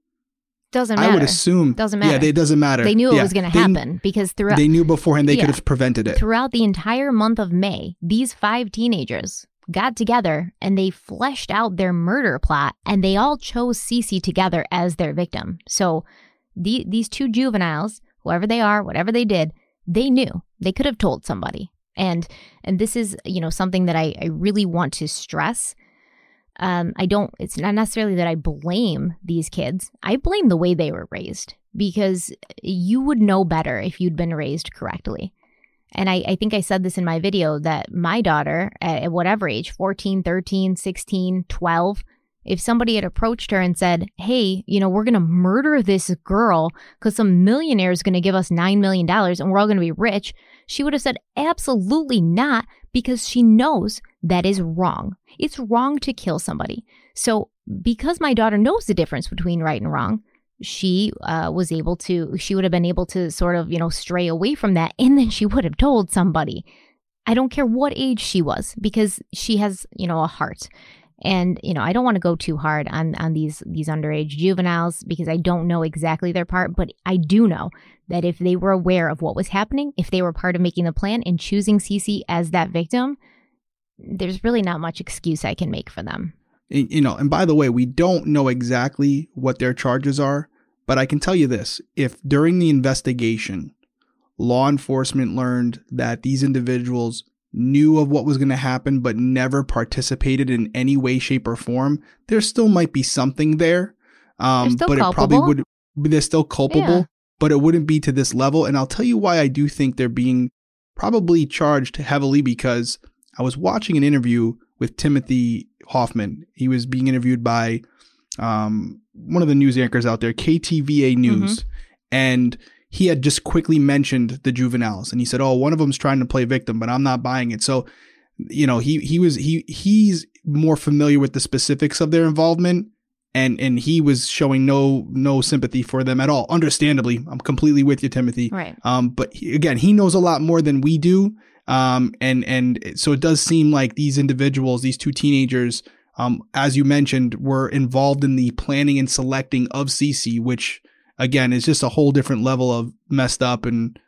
doesn't matter. I would assume doesn't matter. Yeah, it doesn't matter. They knew yeah, it was going to happen because throughout they knew beforehand they yeah, could have prevented it. Throughout the entire month of May, these five teenagers got together and they fleshed out their murder plot, and they all chose Cece together as their victim. So the, these two juveniles, whoever they are, whatever they did, they knew they could have told somebody And and this is, you know, something that I, I really want to stress. Um, I don't it's not necessarily that I blame these kids. I blame the way they were raised because you would know better if you'd been raised correctly. And I, I think I said this in my video that my daughter, at whatever age 14, 13, 16, 12, if somebody had approached her and said, Hey, you know, we're going to murder this girl because some millionaire is going to give us $9 million and we're all going to be rich, she would have said, Absolutely not, because she knows that is wrong. It's wrong to kill somebody. So, because my daughter knows the difference between right and wrong, she uh, was able to, she would have been able to sort of, you know, stray away from that. And then she would have told somebody. I don't care what age she was because she has, you know, a heart. And you know, I don't want to go too hard on on these these underage juveniles because I don't know exactly their part, but I do know that if they were aware of what was happening, if they were part of making the plan and choosing Cece as that victim, there's really not much excuse I can make for them. You know, and by the way, we don't know exactly what their charges are, but I can tell you this: if during the investigation, law enforcement learned that these individuals knew of what was going to happen but never participated in any way, shape, or form, there still might be something there. Um, but culpable. it probably would. They're still culpable, Yeah. but it wouldn't be to this level. And I'll tell you why I do think they're being probably charged heavily because I was watching an interview with Timothy Hoffman. He was being interviewed by um, one of the news anchors out there, KTVA News, and he had just quickly mentioned the juveniles, and he said, "Oh, one of them's trying to play victim, but I'm not buying it." So, you know, he he was he he's more familiar with the specifics of their involvement. And and he was showing no no sympathy for them at all. Understandably, I'm completely with you, Timothy. Right. Um, but he, again, he knows a lot more than we do. Um, and and so it does seem like these individuals, these two teenagers, um, as you mentioned, were involved in the planning and selecting of Cece, which again is just a whole different level of messed up. And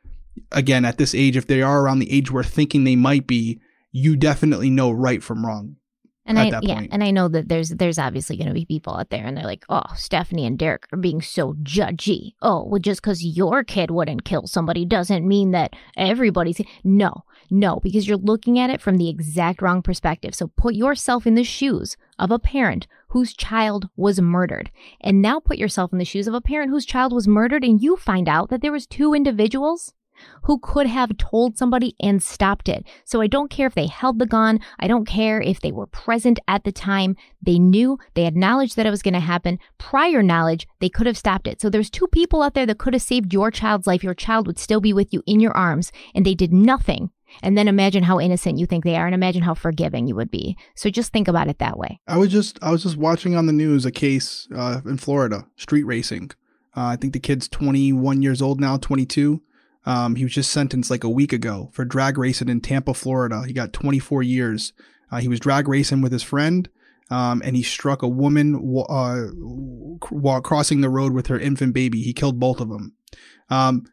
again, at this age, if they are around the age we're thinking they might be, you definitely know right from wrong. And I yeah, point. and I know that there's there's obviously going to be people out there, and they're like, "Oh, Stephanie and Derek are being so judgy. Oh, well, just because your kid wouldn't kill somebody doesn't mean that everybody's no, no, because you're looking at it from the exact wrong perspective. So put yourself in the shoes of a parent whose child was murdered, and now put yourself in the shoes of a parent whose child was murdered, and you find out that there was two individuals who could have told somebody and stopped it. So I don't care if they held the gun. I don't care if they were present at the time. They knew, they had knowledge that it was going to happen. Prior knowledge, they could have stopped it. So there's two people out there that could have saved your child's life. Your child would still be with you in your arms, and they did nothing. And then imagine how innocent you think they are, and imagine how forgiving you would be. So just think about it that way. I was just I was just watching on the news a case uh, in Florida, street racing. Uh, I think the kid's 21 years old now, 22. Um, he was just sentenced like a week ago for drag racing in Tampa, Florida. He got 24 years. Uh, he was drag racing with his friend, um, and he struck a woman uh, while crossing the road with her infant baby. He killed both of them. Um,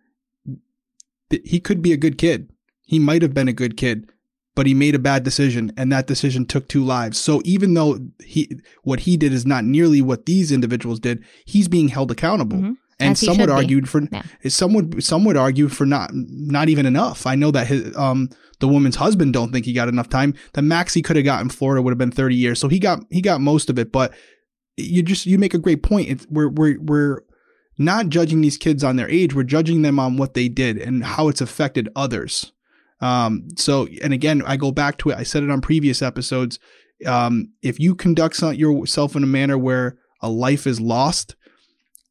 th- he could be a good kid. He might have been a good kid, but he made a bad decision, and that decision took two lives. So even though he what he did is not nearly what these individuals did, he's being held accountable. Mhm. And As some would argue for Yeah. some would some would argue for not not even enough. I know that his um the woman's husband don't think he got enough time. The max he could have got in Florida would have been 30 years. So he got he got most of it, but you just you make a great point. It's, we're we're we're not judging these kids on their age. We're judging them on what they did and how it's affected others. Um, so, and again, I go back to it. I said it on previous episodes. Um, if you conduct yourself in a manner where a life is lost,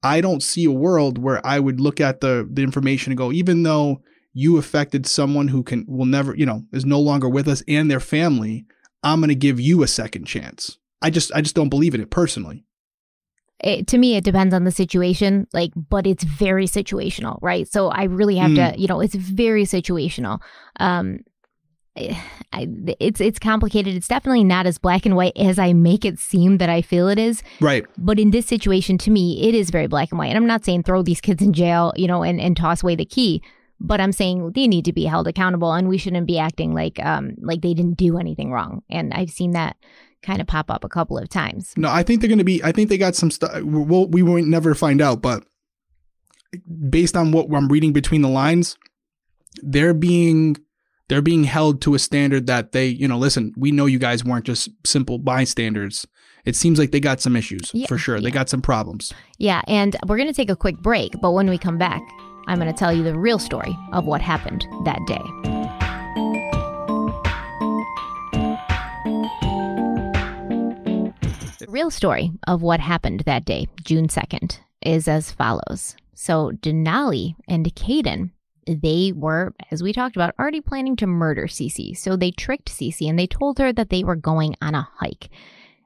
I don't see a world where I would look at the the information and go, even though you affected someone who can will never, you know, is no longer with us and their family, I'm going to give you a second chance. I just I just don't believe in it personally. It, to me it depends on the situation like but it's very situational right so i really have to you know it's very situational um I, it's it's complicated. It's definitely not as black and white as I make it seem that I feel it is. Right. But in this situation, to me, it is very black and white. And I'm not saying throw these kids in jail, you know, and, and toss away the key. But I'm saying they need to be held accountable, and we shouldn't be acting like um like they didn't do anything wrong. And I've seen that kind of pop up a couple of times. No, I think they're going to be. I think they got some stuff. We'll, we won't never find out, but based on what I'm reading between the lines, they're being they're being held to a standard that they, you know, listen, we know you guys weren't just simple bystanders. It seems like they got some issues Yeah, for sure. They got some problems. Yeah, and we're going to take a quick break, but when we come back, I'm going to tell you the real story of what happened that day. Real story of what happened that day, June 2nd, is as follows. So Denali and Kayden, they were, as we talked about, already planning to murder Cece. So they tricked Cece and they told her that they were going on a hike.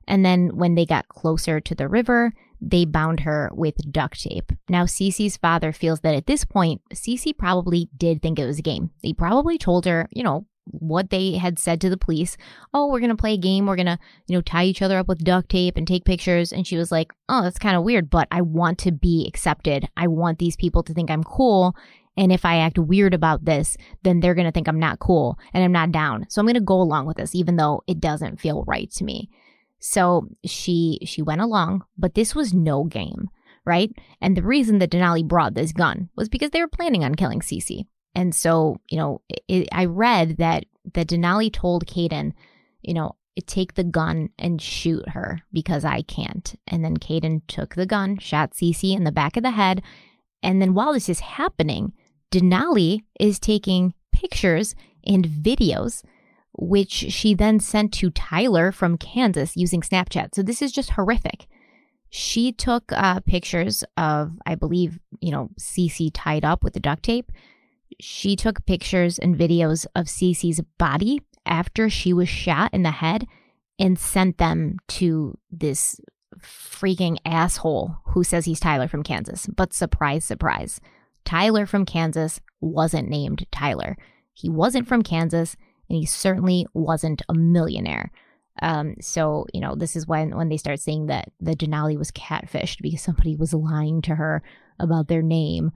And then when they got closer to the river, they bound her with duct tape. Now, Cece's father feels that at this point, Cece probably did think it was a game. They probably told her, you know, what they had said to the police. Oh, we're going to play a game. We're going to, you know, tie each other up with duct tape and take pictures. And she was like, oh, that's kind of weird, but I want to be accepted. I want these people to think I'm cool. And if I act weird about this, then they're going to think I'm not cool and I'm not down. So I'm going to go along with this, even though it doesn't feel right to me. So she she went along, but this was no game, right? And the reason that Denali brought this gun was because they were planning on killing Cece. And so, you know, it, I read that that Denali told Kayden, you know, take the gun and shoot her because I can't. And then Kayden took the gun, shot Cece in the back of the head. And then while this is happening, Denali is taking pictures and videos which she then sent to Tyler from Kansas using Snapchat. So this is just horrific. She took uh, pictures of, I believe, you know, Cece tied up with the duct tape. She took pictures and videos of Cece's body after she was shot in the head and sent them to this freaking asshole who says he's Tyler from Kansas. But surprise, surprise, Tyler from Kansas wasn't named Tyler. He wasn't from Kansas and he certainly wasn't a millionaire. Um, so you know, this is when when they start saying that the Denali was catfished because somebody was lying to her about their name.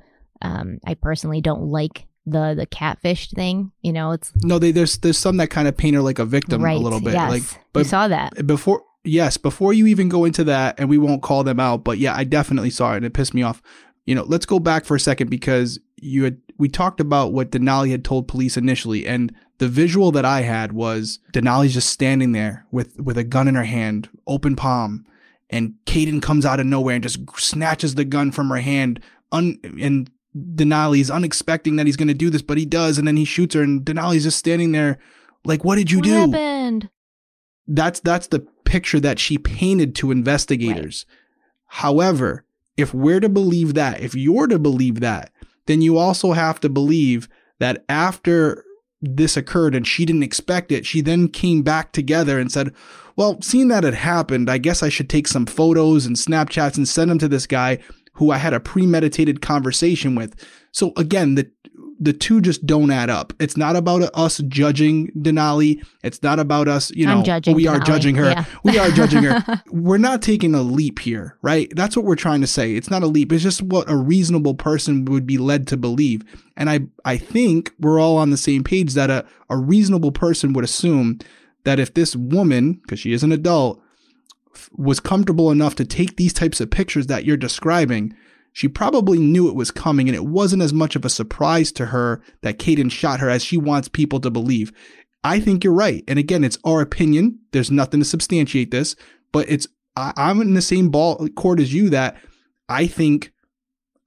Um, I personally don't like the the catfish thing. You know, it's No, they, there's there's some that kind of paint her like a victim right. a little bit. Yes, Like, you but saw that. before yes, before you even go into that, and we won't call them out, but yeah, I definitely saw it and it pissed me off. You know, let's go back for a second because you had we talked about what Denali had told police initially, and the visual that I had was Denali's just standing there with with a gun in her hand, open palm, and Kayden comes out of nowhere and just snatches the gun from her hand, un, and Denali's unexpecting that he's going to do this, but he does, and then he shoots her, and Denali's just standing there, like, "What did you what do?" happened? that's that's the picture that she painted to investigators. However, if we're to believe that, if you're to believe that, then you also have to believe that after this occurred and she didn't expect it, she then came back together and said, "Well, seeing that it happened, I guess I should take some photos and Snapchats and send them to this guy who I had a premeditated conversation with." So again, the the two just don't add up. It's not about us judging Denali. It's not about us, you know, I'm judging we are judging her. We are judging her. We're not taking a leap here, right? That's what we're trying to say. It's not a leap. It's just what a reasonable person would be led to believe. And I, I think we're all on the same page that a, a reasonable person would assume that if this woman, because she is an adult, was comfortable enough to take these types of pictures that you're describing, she probably knew it was coming and it wasn't as much of a surprise to her that Kayden shot her as she wants people to believe. I think you're right. And again, it's our opinion. There's nothing to substantiate this, but it's I, I'm in the same ball court as you that I think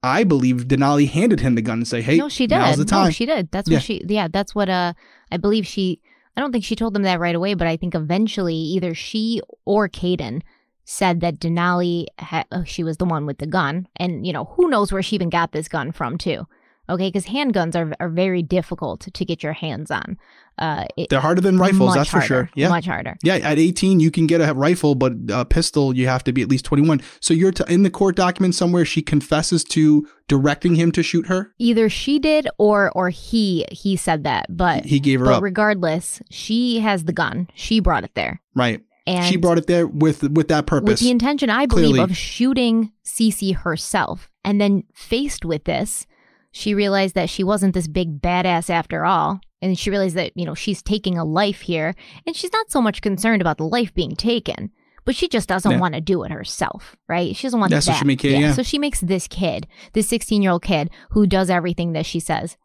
I believe Denali handed him the gun and say, "Hey, no, she did. now's the time." No, she did. That's Yeah. what she. Yeah, that's what. Uh, I believe she. I don't think she told them that right away, but I think eventually either she or Kayden said that Denali, ha- oh, she was the one with the gun, and you know who knows where she even got this gun from too. Okay, because handguns are are very difficult to get your hands on. Uh, it, They're harder than rifles, that's for sure. Yeah. much harder. Yeah, at 18 you can get a rifle, but a pistol you have to be at least 21. So you're t- in the court document somewhere she confesses to directing him to shoot her. Either she did or or he he said that, but He gave her but up. regardless, she has the gun. She brought it there, right. and she brought it there with with that purpose. with the intention, I believe, Clearly. of shooting Cece herself. And then faced with this, she realized that she wasn't this big badass after all. And she realized that, you know, she's taking a life here. And she's not so much concerned about the life being taken, but she just doesn't Yeah. want to do it herself, right? She doesn't want Yeah, so that. she make it- yeah. So she makes this kid, this 16 year old kid who does everything that she says,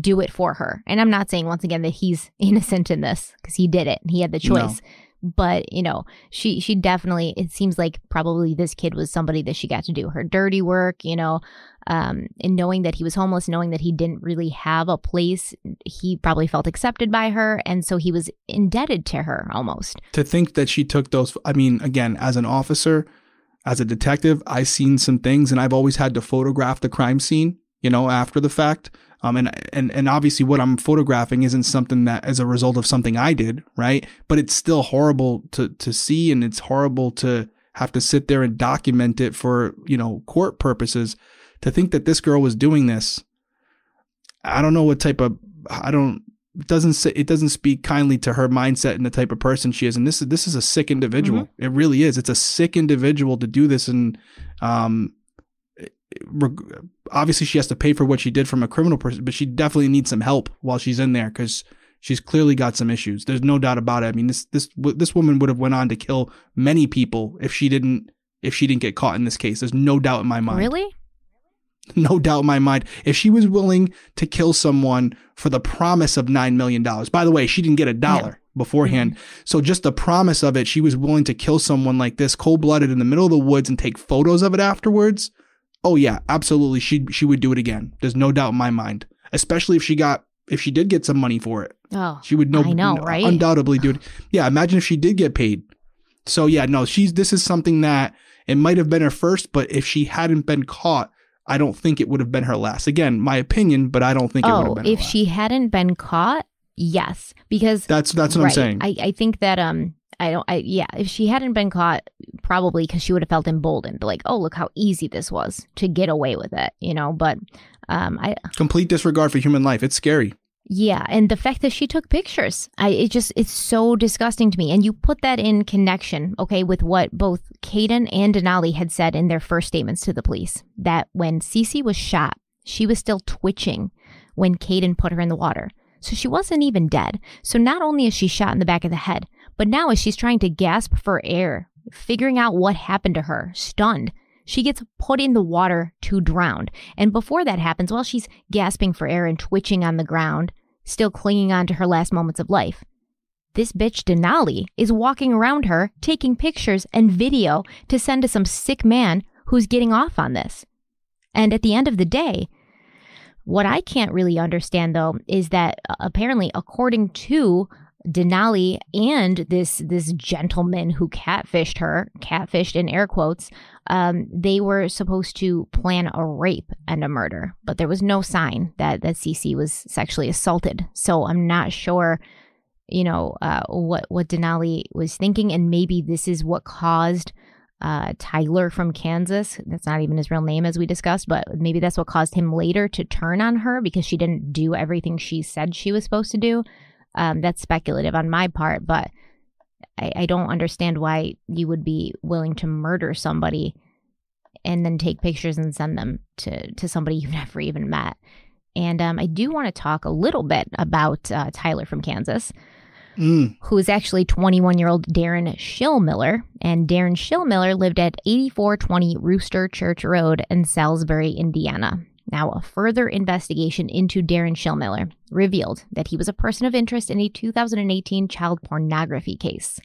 do it for her. And I'm not saying once again that he's [LAUGHS] innocent in this because he did it. He had the choice. No but you know she she definitely it seems like probably this kid was somebody that she got to do her dirty work you know um and knowing that he was homeless knowing that he didn't really have a place he probably felt accepted by her and so he was indebted to her almost. To think that she took those i mean again as an officer as a detective i've seen some things and i've always had to photograph the crime scene you know after the fact um, and, and, and obviously what I'm photographing isn't something that as a result of something I did, right? But it's still horrible to, to see and it's horrible to have to sit there and document it for, you know, court purposes. To think that this girl was doing this, I don't know what type of, I don't, it doesn't say, it doesn't speak kindly to her mindset and the type of person she is. And this is, this is a sick individual. Mm-hmm. It really is. It's a sick individual to do this. And, um, obviously she has to pay for what she did from a criminal person, but she definitely needs some help while she's in there because she's clearly got some issues. There's no doubt about it. I mean, this this this woman would have went on to kill many people if she didn't if she didn't get caught in this case. There's no doubt in my mind. Really? [LAUGHS] No doubt in my mind. If she was willing to kill someone for the promise of $9 million, by the way, she didn't get a dollar beforehand. Mm-hmm. So just the promise of it, she was willing to kill someone like this cold blooded in the middle of the woods and take photos of it afterwards oh yeah, absolutely, she she would do it again. There's no doubt in my mind. Especially if she got if she did get some money for it. Oh, she would know. I know, right? Undoubtedly do it. [SIGHS] Yeah, imagine if she did get paid. So yeah, no, she's this is something that it might have been her first, but if she hadn't been caught, I don't think it would have been her last. Again, my opinion, but I don't think oh, it would have been. if she hadn't been caught, yes, because that's that's what right, I'm saying. I I think that um I don't, I, yeah, if she hadn't been caught, probably because she would have felt emboldened, like, oh, look how easy this was to get away with it, you know, but, um, I, complete disregard for human life. It's scary. Yeah, and the fact that she took pictures, I it just it's so disgusting to me. And you put that in connection, okay, with what both Kayden and Denali had said in their first statements to the police that when Cece was shot, she was still twitching when Kayden put her in the water. So she wasn't even dead. So not only is she shot in the back of the head, but now, as she's trying to gasp for air, figuring out what happened to her, stunned, she gets put in the water to drown. And before that happens, while she's gasping for air and twitching on the ground, still clinging on to her last moments of life, this bitch Denali is walking around her, taking pictures and video to send to some sick man who's getting off on this. And at the end of the day, what I can't really understand though is that uh, apparently, according to Denali and this this gentleman who catfished her, catfished in air quotes, um, they were supposed to plan a rape and a murder, but there was no sign that that Cece was sexually assaulted. So I'm not sure, you know, uh, what what Denali was thinking, and maybe this is what caused uh, Tyler from Kansas. That's not even his real name, as we discussed, but maybe that's what caused him later to turn on her because she didn't do everything she said she was supposed to do. Um, that's speculative on my part, but I, I don't understand why you would be willing to murder somebody and then take pictures and send them to, to somebody [LAUGHS] you've never even met. And um, I do want to talk a little bit about uh, Tyler from Kansas, mm. who is actually 21 year old Darin Schilmiller. And Darin Schilmiller lived at 8420 Rooster Church Road in Salisbury, Indiana. Now, a further investigation into Darin Schilmiller revealed that he was a person of interest in a 2018 child pornography case.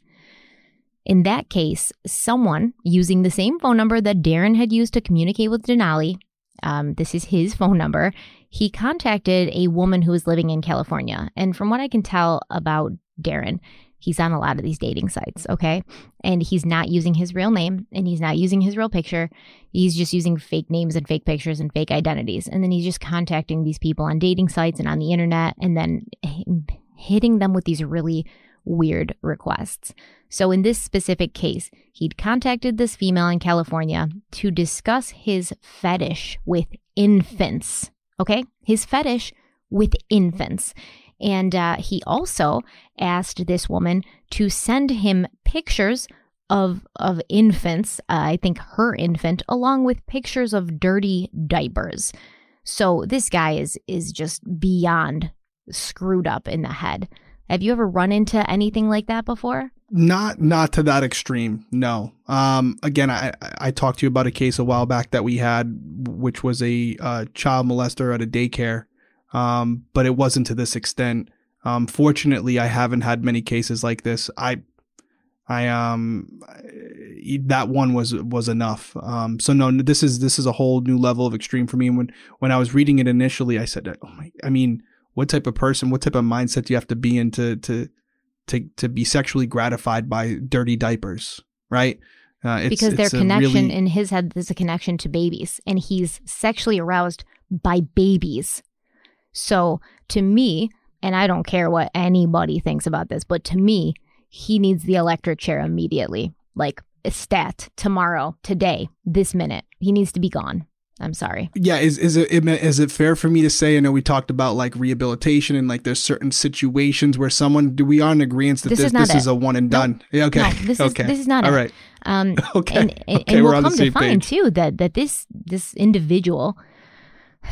In that case, someone using the same phone number that Darin had used to communicate with Denali, um, this is his [LAUGHS] phone number, he contacted a woman who was living in California. And from what I can tell about Darin, He's on a lot of these dating sites, mm-hmm. okay? And he's not using his real name and he's not using his real picture. He's just using fake names and fake pictures and fake identities. And then he's just contacting these people on dating sites and on the internet and then hitting them with these really weird requests. So, in this specific case, he'd contacted this female in California to discuss his fetish with infants. Okay? His fetish with infants. And uh, he also asked this woman to send him pictures of of infants, uh, I think her infant, along with pictures of dirty diapers. So this guy is is just beyond screwed up in the head. Have you ever run into anything like that before? Not not to that extreme. No. Um again, I I talked to you about a case a while back that we had which was a uh, child molester at a daycare um, but it wasn't to this extent. Um, fortunately, I haven't had many cases like this. I, I um, that one was was enough. Um, so no, this is this is a whole new level of extreme for me. And when when I was reading it initially, I said, "Oh my!" I mean, what type of person, what type of mindset do you have to be in to to to to be sexually gratified by dirty diapers, right? Uh, it's, because their connection really... in his head is a connection to babies, and he's sexually aroused by babies. So to me, and I don't care what anybody thinks about this, but to me, he needs the electric chair immediately. Like stat tomorrow, today, this minute. He needs to be gone. I'm sorry. Yeah, is is it is it fair for me to say? I know we talked about like rehabilitation and like there's certain situations where someone do we are in agreement that this, this, is, this is, a one and done. No, yeah, okay. No, this okay. is this is not all right. Um, [LAUGHS] okay. And, and, okay, and we'll come to find page. too that that this this individual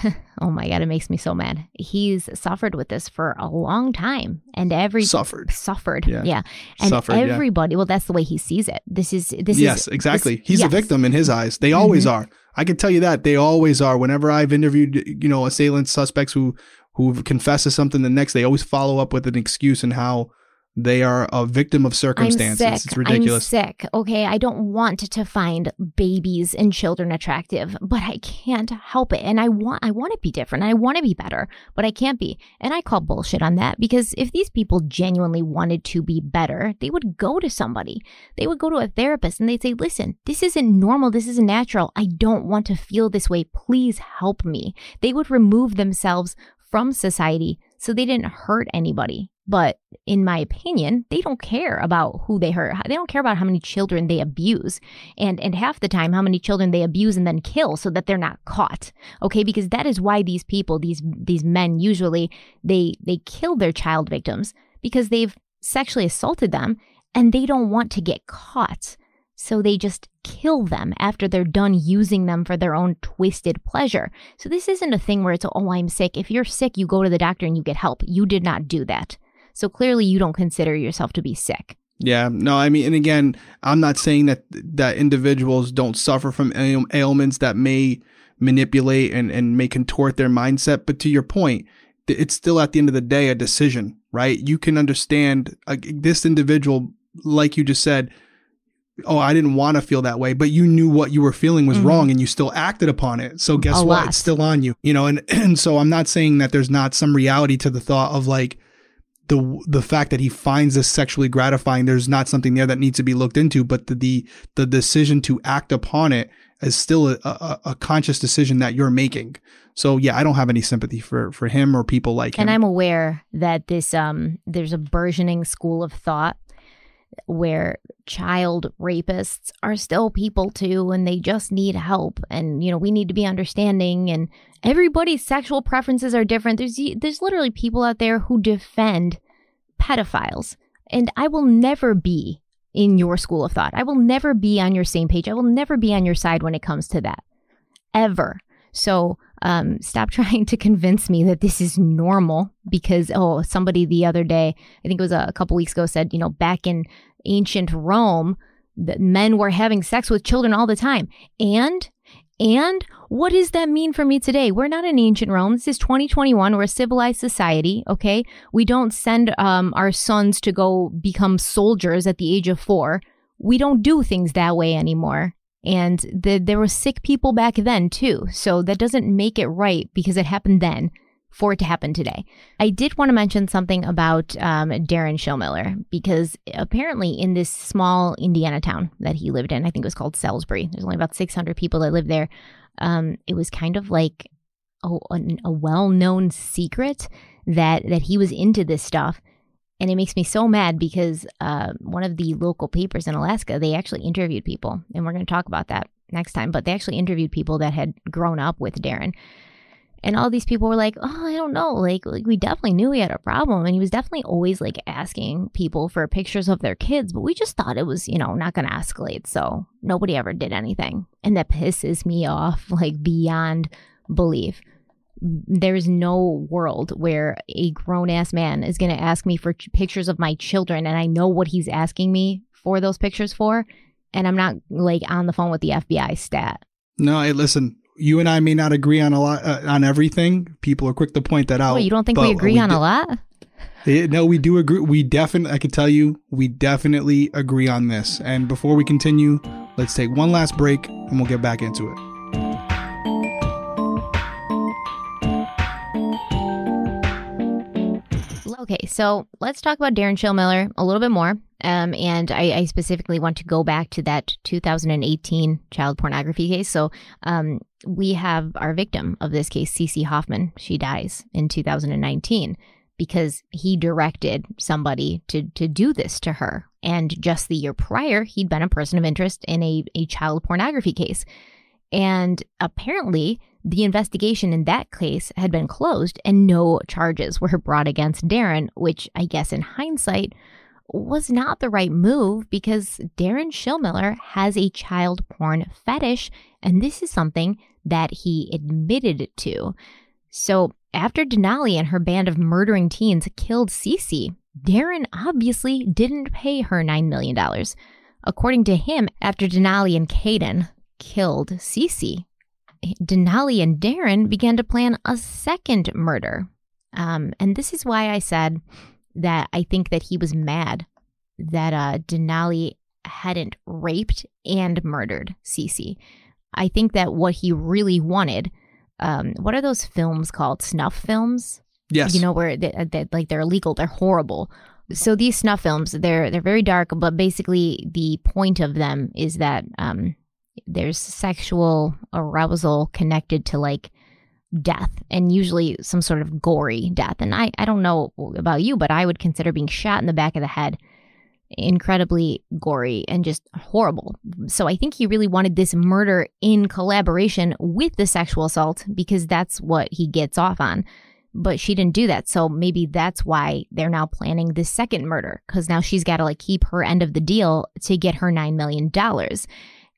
[LAUGHS] oh my god, it makes me so mad. He's suffered with this for a long time, and every suffered, suffered, yeah, yeah. and suffered, everybody. Yeah. Well, that's the way he sees it. This is this yes, is exactly. This, He's yes. a victim in his eyes. They always mm-hmm. are. I can tell you that they always are. Whenever I've interviewed, you know, assailant suspects who who confess to something, the next they always follow up with an excuse and how they are a victim of circumstances. I'm sick. It's ridiculous. I'm sick. Okay. I don't want to find babies and children attractive, but I can't help it. And I want I want to be different. I want to be better, but I can't be. And I call bullshit on that because if these people genuinely wanted to be better, they would go to somebody. They would go to a therapist and they'd say, "Listen, this isn't normal. This isn't natural. I don't want to feel this way. Please help me." They would remove themselves from society so they didn't hurt anybody. But in my opinion, they don't care about who they hurt. They don't care about how many children they abuse. And and half the time how many children they abuse and then kill so that they're not caught. Okay? Because that is why these people, these these men usually they they kill their child victims because they've sexually assaulted them and they don't want to get caught. So they just kill them after they're done using them for their own twisted pleasure. So this isn't a thing where it's, oh, I'm sick. If you're sick, you go to the doctor and you get help. You did not do that. So clearly you don't consider yourself to be sick. Yeah, no, I mean, and again, I'm not saying that that individuals don't suffer from ail- ailments that may manipulate and, and may contort their mindset. But to your point, it's still at the end of the day a decision, right? You can understand uh, this individual, like you just said, oh, I didn't want to feel that way, but you knew what you were feeling was mm-hmm. wrong and you still acted upon it. So guess a what? Lot. It's still on you, you know, and, [CLEARS THROAT] and so I'm not saying that there's not some reality to the thought of like, the the fact that he finds this sexually gratifying, there's not something there that needs to be looked into, but the the, the decision to act upon it is still a, a, a, conscious decision that you're making. So yeah, I don't have any sympathy for for him or people like him. And I'm aware that this um there's a burgeoning school of thought where child rapists are still people too and they just need help. And you know we need to be understanding and everybody's sexual preferences are different. There's there's literally people out there who defend pedophiles. And I will never be in your school of thought. I will never be on your same page. I will never be on your side when it comes to that. Ever so um, stop [LAUGHS] trying to convince me that this is normal because, oh, somebody the other day, I think it was a, couple weeks ago, said, you know, back in ancient Rome, that men were having sex with children all the time. And and what does that mean for me today? We're not in ancient Rome. This is 2021. We're a civilized society. Okay. We don't send um, our sons to go become soldiers at the age of four. We don't do things that way anymore. And the, there were sick people back then too. So that doesn't make it right because it happened then for it to happen today. I did want to mention something about um, Darin Schilmiller because apparently in this small Indiana town that he lived in, I think it was called Salisbury, there's only about 600 people that live there. Um, it was kind of like a, a, a well known secret that, that he was into this stuff. And it makes me so mad because uh, one of the local papers in Alaska, they actually interviewed people, and we're going to talk about that next time. But they actually interviewed people that had grown up with Darin, and all these people were like, "Oh, I don't know. Like, like we definitely knew he had a problem, and he was definitely always like asking people for pictures of their kids, but we just thought it was, you know, not going to escalate. So nobody ever did anything, and that pisses me off like beyond belief." There's no world where a grown ass man is going to ask me for ch- pictures of my children and I know what he's asking me for those pictures for and I'm not like on the phone with the FBI stat. No, hey, listen, you and I may not agree on a lot uh, on everything. People are quick to point that out. Wait, you don't think we agree on do- a lot? Eh, No, we do agree. We definitely, I can tell you, we definitely agree on this. And before we continue, let's take one last break and we'll get back into it. Okay, so let's talk about Darin Schilmiller a little bit more. Um, and I, I specifically want to go back to that 2018 child pornography case. So um, we have our victim of this case, Cece Hoffman. She dies in 2019 because he directed somebody to to do this to her. And just the year prior, he'd been a person of interest in a, a child pornography case. And apparently, the investigation in that case had been closed and no charges were brought against Darin, which I guess in hindsight was not the right move because Darin Schilmiller has a child porn fetish, and this is something that he admitted to. So after Denali and her band of murdering teens killed Cece, Darin obviously didn't pay her $9 million. According to him, after Denali and Kayden killed Cece, Denali and Darin began to plan a second murder. Um, and this is why I said that I think that he was mad that uh, Denali hadn't raped and murdered Cece. I think that what he really wanted, um, what are those films called? Snuff films? Yes. you know where they, they, like they're illegal they're horrible so these snuff films they're they're very dark but basically the point of them is that um there's sexual arousal connected to like death and usually some sort of gory death and i i don't know about you but i would consider being shot in the back of the head incredibly gory and just horrible. So I think he really wanted this murder in collaboration with the sexual assault because that's what he gets off on. But she didn't do that. So maybe that's why they're now planning this second murder because now she's got to like keep her end of the deal to get her 9 million dollars.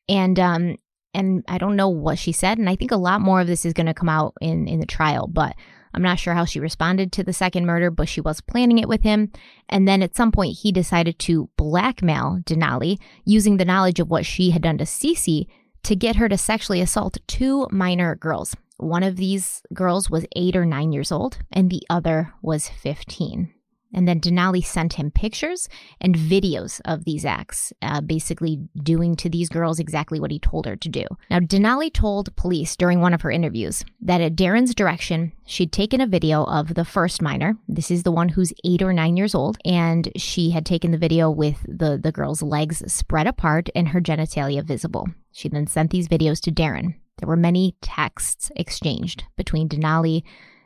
And um and I don't know what she said and I think a lot more of this is going to come out in in the trial, but I'm not sure how she responded to the second murder, but she was planning it with him. And then at some point, he decided to blackmail Denali using the knowledge of what she had done to Cece to get her to sexually assault two minor girls. One of these girls was eight or nine years old, and the other was 15. And then Denali sent him pictures and videos of these acts, uh, basically doing to these girls exactly what he told her to do. Now, Denali told police during one of her interviews that at Darin's direction, she'd taken a video of the first minor. This is the one who's eight or nine years old, and she had taken the video with the, the girl's legs spread apart and her genitalia visible. She then sent these videos to Darin. There were many texts exchanged between Denali,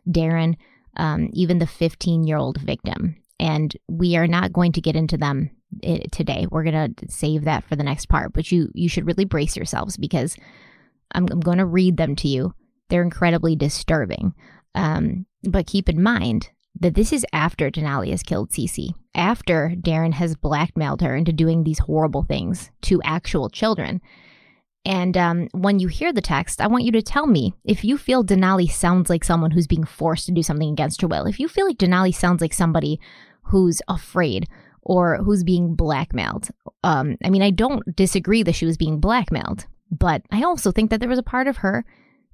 Darin, um, even the 15 year old victim. And we are not going to get into them eh, today. We're going to save that for the next part. But you you should really brace yourselves because I'm, I'm going to read them to you. They're incredibly disturbing. Um, but keep in mind that this is after Denali has killed Cece, after Darin has blackmailed her into doing these horrible things to actual children. And um, when you hear the text, I want you to tell me if you feel Denali sounds like someone who's being forced to do something against her will. If you feel like Denali sounds like somebody who's afraid or who's being blackmailed. Um, I mean, I don't disagree that she was being blackmailed, but I also think that there was a part of her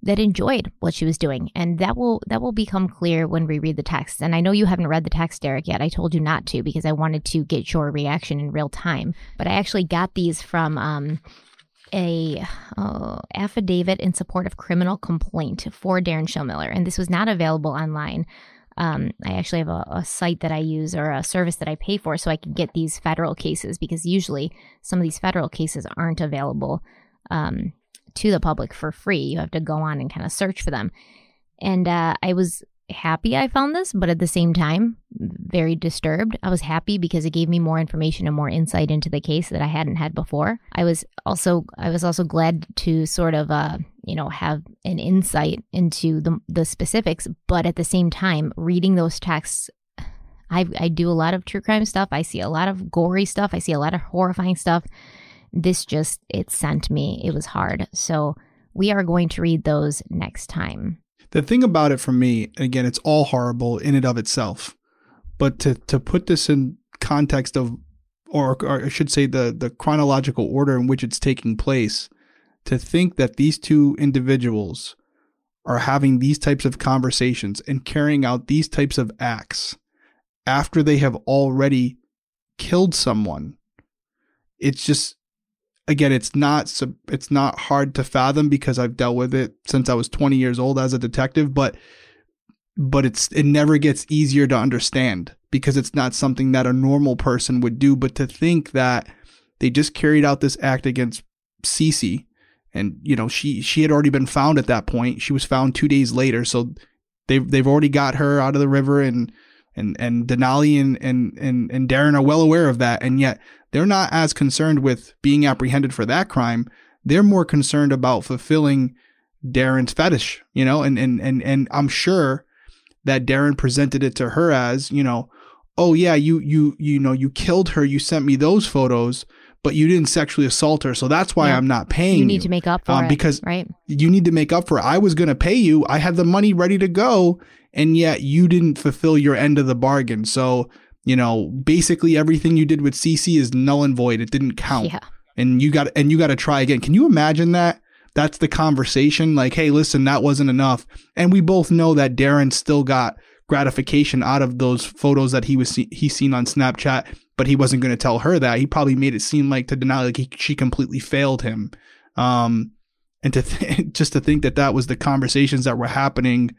that enjoyed what she was doing, and that will that will become clear when we read the text. And I know you haven't read the text, Derek, yet. I told you not to because I wanted to get your reaction in real time. But I actually got these from. Um, a uh, affidavit in support of criminal complaint for Darin Schilmiller, and this was not available online. Um, I actually have a, a, site that I use or a service that I pay for so I can get these federal cases because usually some of these federal cases aren't available um, to the public for free. You have to go on and kind of search for them. And uh, I was happy I found this, but at the same time, very disturbed. I was happy because it gave me more information and more insight into the case that I hadn't had before. I was also I was also glad to sort of uh, you know have an insight into the the specifics, but at the same time, reading those texts I I do a lot of true crime stuff. I see a lot of gory stuff. I see a lot of horrifying stuff. This just it sent me. It was hard. So we are going to read those next time. The thing about it for me, again, it's all horrible in and of itself. But to to put this in context of or, or I should say the the chronological order in which it's taking place, to think that these two individuals are having these types of conversations and carrying out these types of acts after they have already killed someone it's just again it's not it's not hard to fathom because I've dealt with it since I was 20 years old as a detective but but it's it never gets easier to understand because it's not something that a normal person would do. But to think that they just carried out this act against Cece and you know she she had already been found at that point. She was found two days later, so they've they've already got her out of the river, and and and Denali and and and and Darin are well aware of that, and yet they're not as concerned with being apprehended for that crime. They're more concerned about fulfilling Darin's fetish, you know, and and and and I'm sure that Darin presented it to her as, you know, oh yeah, you you you know, you killed her, you sent me those photos, but you didn't sexually assault her. So that's why yeah. I'm not paying you. need you. to make up for um, it. Because right? you need to make up for it. I was going to pay you. I had the money ready to go. And yet you didn't fulfill your end of the bargain. So, you know, basically everything you did with Cece is null and void. It didn't count. Yeah. And you got, and you got to try again. Can you imagine that? That's the conversation. Like, hey, listen, that wasn't enough. And we both know that Darin still got gratification out of those photos that he was see- he seen on Snapchat but he wasn't going to tell her that. He probably made it seem like to deny like he, she completely failed him. Um, and to th- [LAUGHS] just to think that that was the conversations that were happening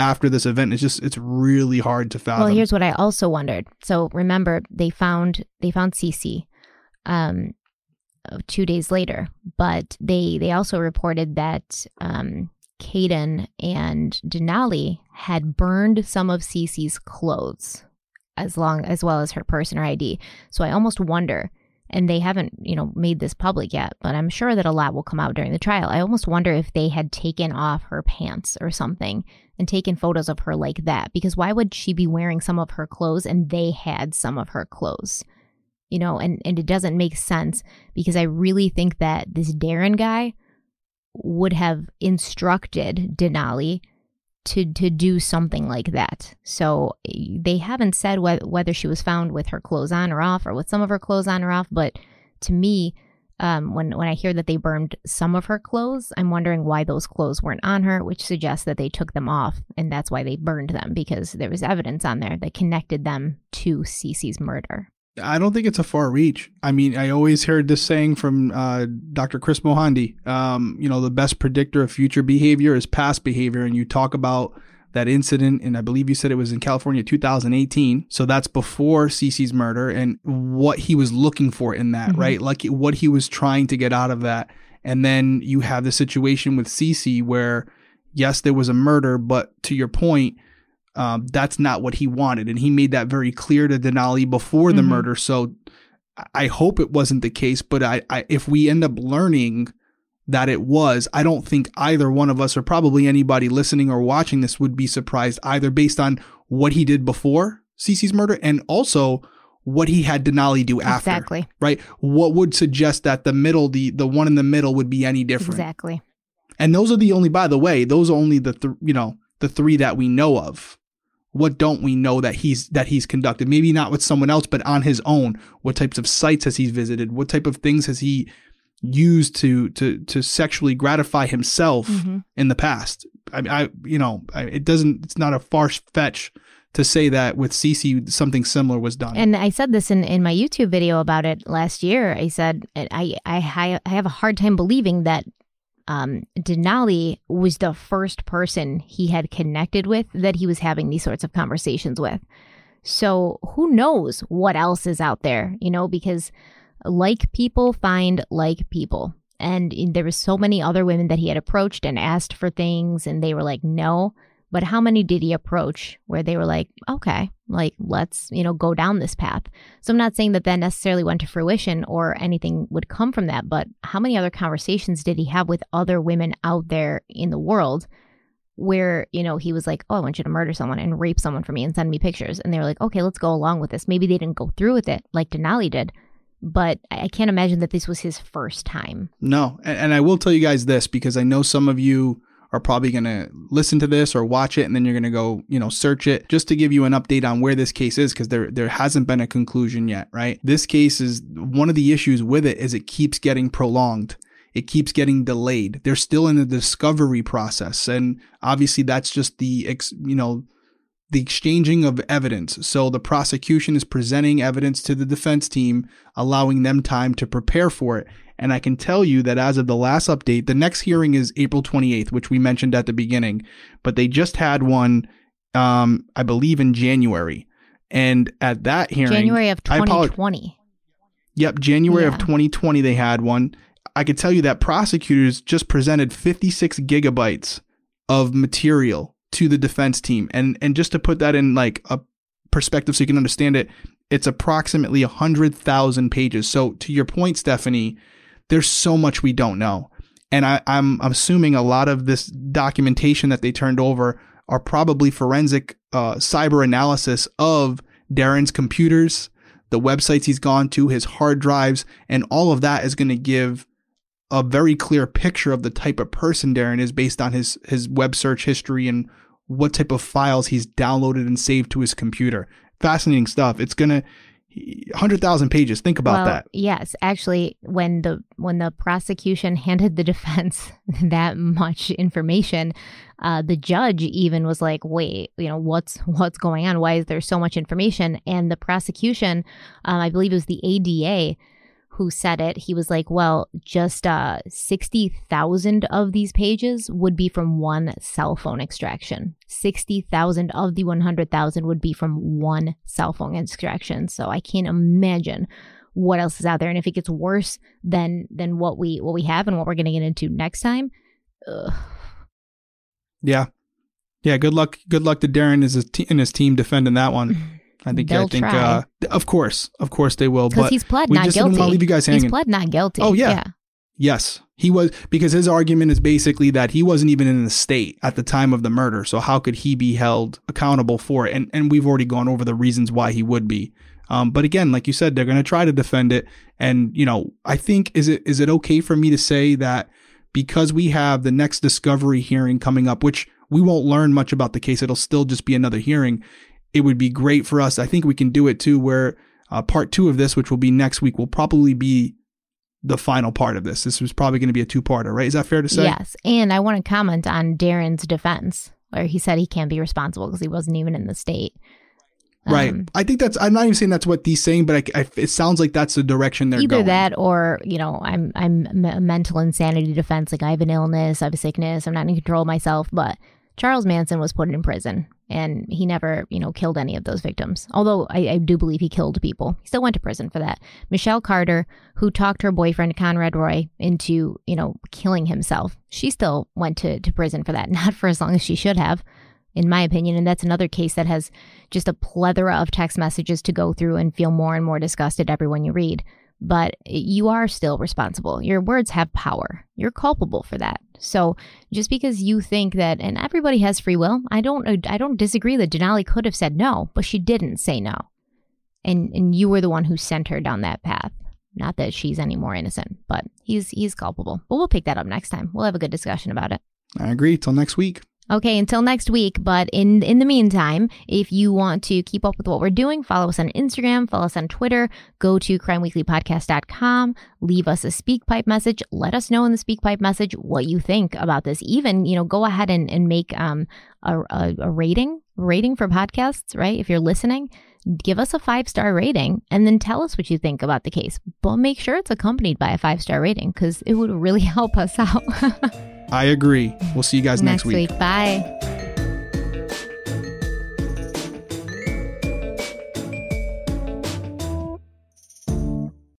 after this event It's just it's really hard to fathom. Well, here's what I also wondered. So remember, they found they found Cece, um, two days later, but they they also reported that um, Kayden and Denali had burned some of Cece's clothes as long as well as her person or ID. So I almost wonder, and they haven't, you know, made this public yet, but I'm sure that a lot will come out during the trial. I almost wonder if they had taken off her pants or something and taken photos of her like that because why would she be wearing some of her clothes and they had some of her clothes? You know, and and it doesn't make sense because I really think that this Darin guy would have instructed Denali to to do something like that. So eh, they haven't said wh- whether she was found with her clothes on or off, or with some of her clothes on or off. But to me, um, when when I hear that they burned some of her clothes, I'm wondering why those clothes weren't on her, which suggests that they took them off, and that's why they burned them because there was evidence on there that connected them to Cece's murder. I don't think it's a far reach. I mean, I always heard this saying from uh, Dr. Chris Mohandie. Um, you know, the best predictor of future behavior is past behavior, and you talk about that incident, and I believe you said it was in California, 2018. So that's before Cece's murder, and what he was looking for in that, mm-hmm. right? Like what he was trying to get out of that, and then you have the situation with Cece where, yes, there was a murder, but to your point um, that's not what he wanted. And he made that very clear to Denali before the mm-hmm. murder. So I hope it wasn't the case, but I, I, if we end up learning that it was, I don't think either one of us or probably anybody listening or watching this would be surprised either based on what he did before Cece's murder and also what he had Denali do after. Exactly. Right? What would suggest that the middle, the the one in the middle would be any different. Exactly. And those are the only by the way, those are only the th- you know, the three that we know of what don't we know that he's that he's conducted maybe not with someone else but on his own what types of sites has he visited what type of things has he used to to to sexually gratify himself mm-hmm. in the past I, I you know I, it doesn't it's not a far fetch to say that with Cece something similar was done. And I said this in, in my YouTube video about it last year. I said I, I I have a hard time believing that um, Denali was the first person he had connected with that he was having these sorts of conversations with. So who knows what else is out there, you know, because like people find like people. And there was so many other women that he had approached and asked for things and they were like, no. But how many did he approach where they were like, okay, like let's, you know, go down this path? So I'm not saying that that necessarily went to fruition or anything would come from that, but how many other conversations did he have with other women out there in the world where, you know, he was like, oh, I want you to murder someone and rape someone for me and send me pictures. And they were like, okay, let's go along with this. Maybe they didn't go through with it like Denali did, but I can't imagine that this was his first time. No. And, and I will tell you guys this because I know some of you are probably going to listen to this or watch it and then you're going to go, you know, search it just to give you an update on where this case is because there there hasn't been a conclusion yet, right? This case is one of the issues with it is it keeps getting prolonged. it keeps getting delayed. They're still in the discovery process. And obviously that's just the, ex, you know, the exchanging of evidence. So the prosecution is presenting evidence to the defense team, allowing them time to prepare for it. And I can tell you that as of the last update, the next hearing is April 28th, which we mentioned at the beginning, but they just had one, um, I believe in January. And at that hearing, January of 2020. Yep, January yeah. of 2020, they had one. I could tell you that prosecutors just presented 56 gigabytes of material to the defense team. And and just to put that in like a perspective so you can understand it, it's approximately 100,000 pages. So to your point, Stephanie, there's so much we don't know. And I, I'm, I'm assuming a lot of this documentation that they turned over are probably forensic uh, cyber analysis of Darin's computers, the websites he's gone to, his hard drives, and all of that is going to give a very clear picture of the type of person Darin is based on his his web search history and what type of files he's downloaded and saved to his computer. Fascinating stuff. It's gonna 100,000 pages. Think about well, that. Yes, actually when the when the prosecution [LAUGHS] handed the defense [LAUGHS] that much information, uh, the judge even was like, "Wait, you know, what's what's going on? Why is there so much information?" And the prosecution, um, I believe it was the ADA who said it, he was like, well, just uh, 60,000 of these pages would be from one cell phone extraction. 60,000 of the 100,000 would be from one cell phone extraction. So I can't imagine what else is out there. And if it gets worse than than what we what we have and what we're going to get into next time, ugh. yeah, yeah. Good luck. Good luck to Darin and his, and his team defending that one. [LAUGHS] I think. They'll I think. try. Uh, of course, of course they will. because But he's pled we not just guilty. didn't want to leave you guys hanging. He's pled not guilty. Oh, yeah. Yes, he was because his argument is basically that he wasn't even in the state at the time of the murder. So how could he be held accountable for it? And and we've already gone over the reasons why he would be. Um, but again, like you said, they're going to try to defend it. And you know, I think is it is it okay for me to say that because we have the next discovery hearing coming up, which we won't learn much about the case. It'll still just be another hearing. It would be great for us. I think we can do it too, where uh, part two of this, which will be next week, will probably be the final part of this. This was probably going to be a two parter, right? Is that fair to say? Yes. And I want to comment on Darin's defense, where he said he can't be responsible because he wasn't even in the state. Right. Um, I think that's, I'm not even saying that's what he's saying, but I, I, it sounds like that's the direction they're Either going. that or, you know, I'm I'm a mental insanity defense. Like I have an illness, I have a sickness, I'm not in control of myself. But Charles Manson was put in prison and he never, you know, killed any of those victims. Although I, I do believe he killed people. He still went to prison for that. Michelle Carter, who talked her boyfriend Conrad Roy into, you know, killing himself, she still went to, to prison for that. [LAUGHS] Not for as long as she should have, in my opinion. And that's another case that has just a plethora of text messages to go through and feel more and more disgusted every one you read. But you are still responsible. Your words have power. You're culpable for that. So just because you think that, and everybody has free will, I don't, I don't disagree that Denali could have said no, but she didn't say no, and and you were the one who sent her down that path. Not that she's any more innocent, but he's he's culpable. But we'll pick that up next time. We'll have a good discussion about it. I agree. Till next week. Okay, until next week. But in in the meantime, if you want to keep up with what we're doing, follow us on Instagram, follow us on Twitter, go to crimeweeklypodcast.com, leave us a SpeakPipe message. Let us know in the SpeakPipe message what you think about this. Even, you know, go ahead and, and make um a, a, a rating, rating for podcasts, right? If you're listening, give us a five star rating and then tell us what you think about the case. But make sure it's accompanied by a five star rating because it would really [LAUGHS] help us out. [LAUGHS] I agree. We'll see you guys next, week. Bye.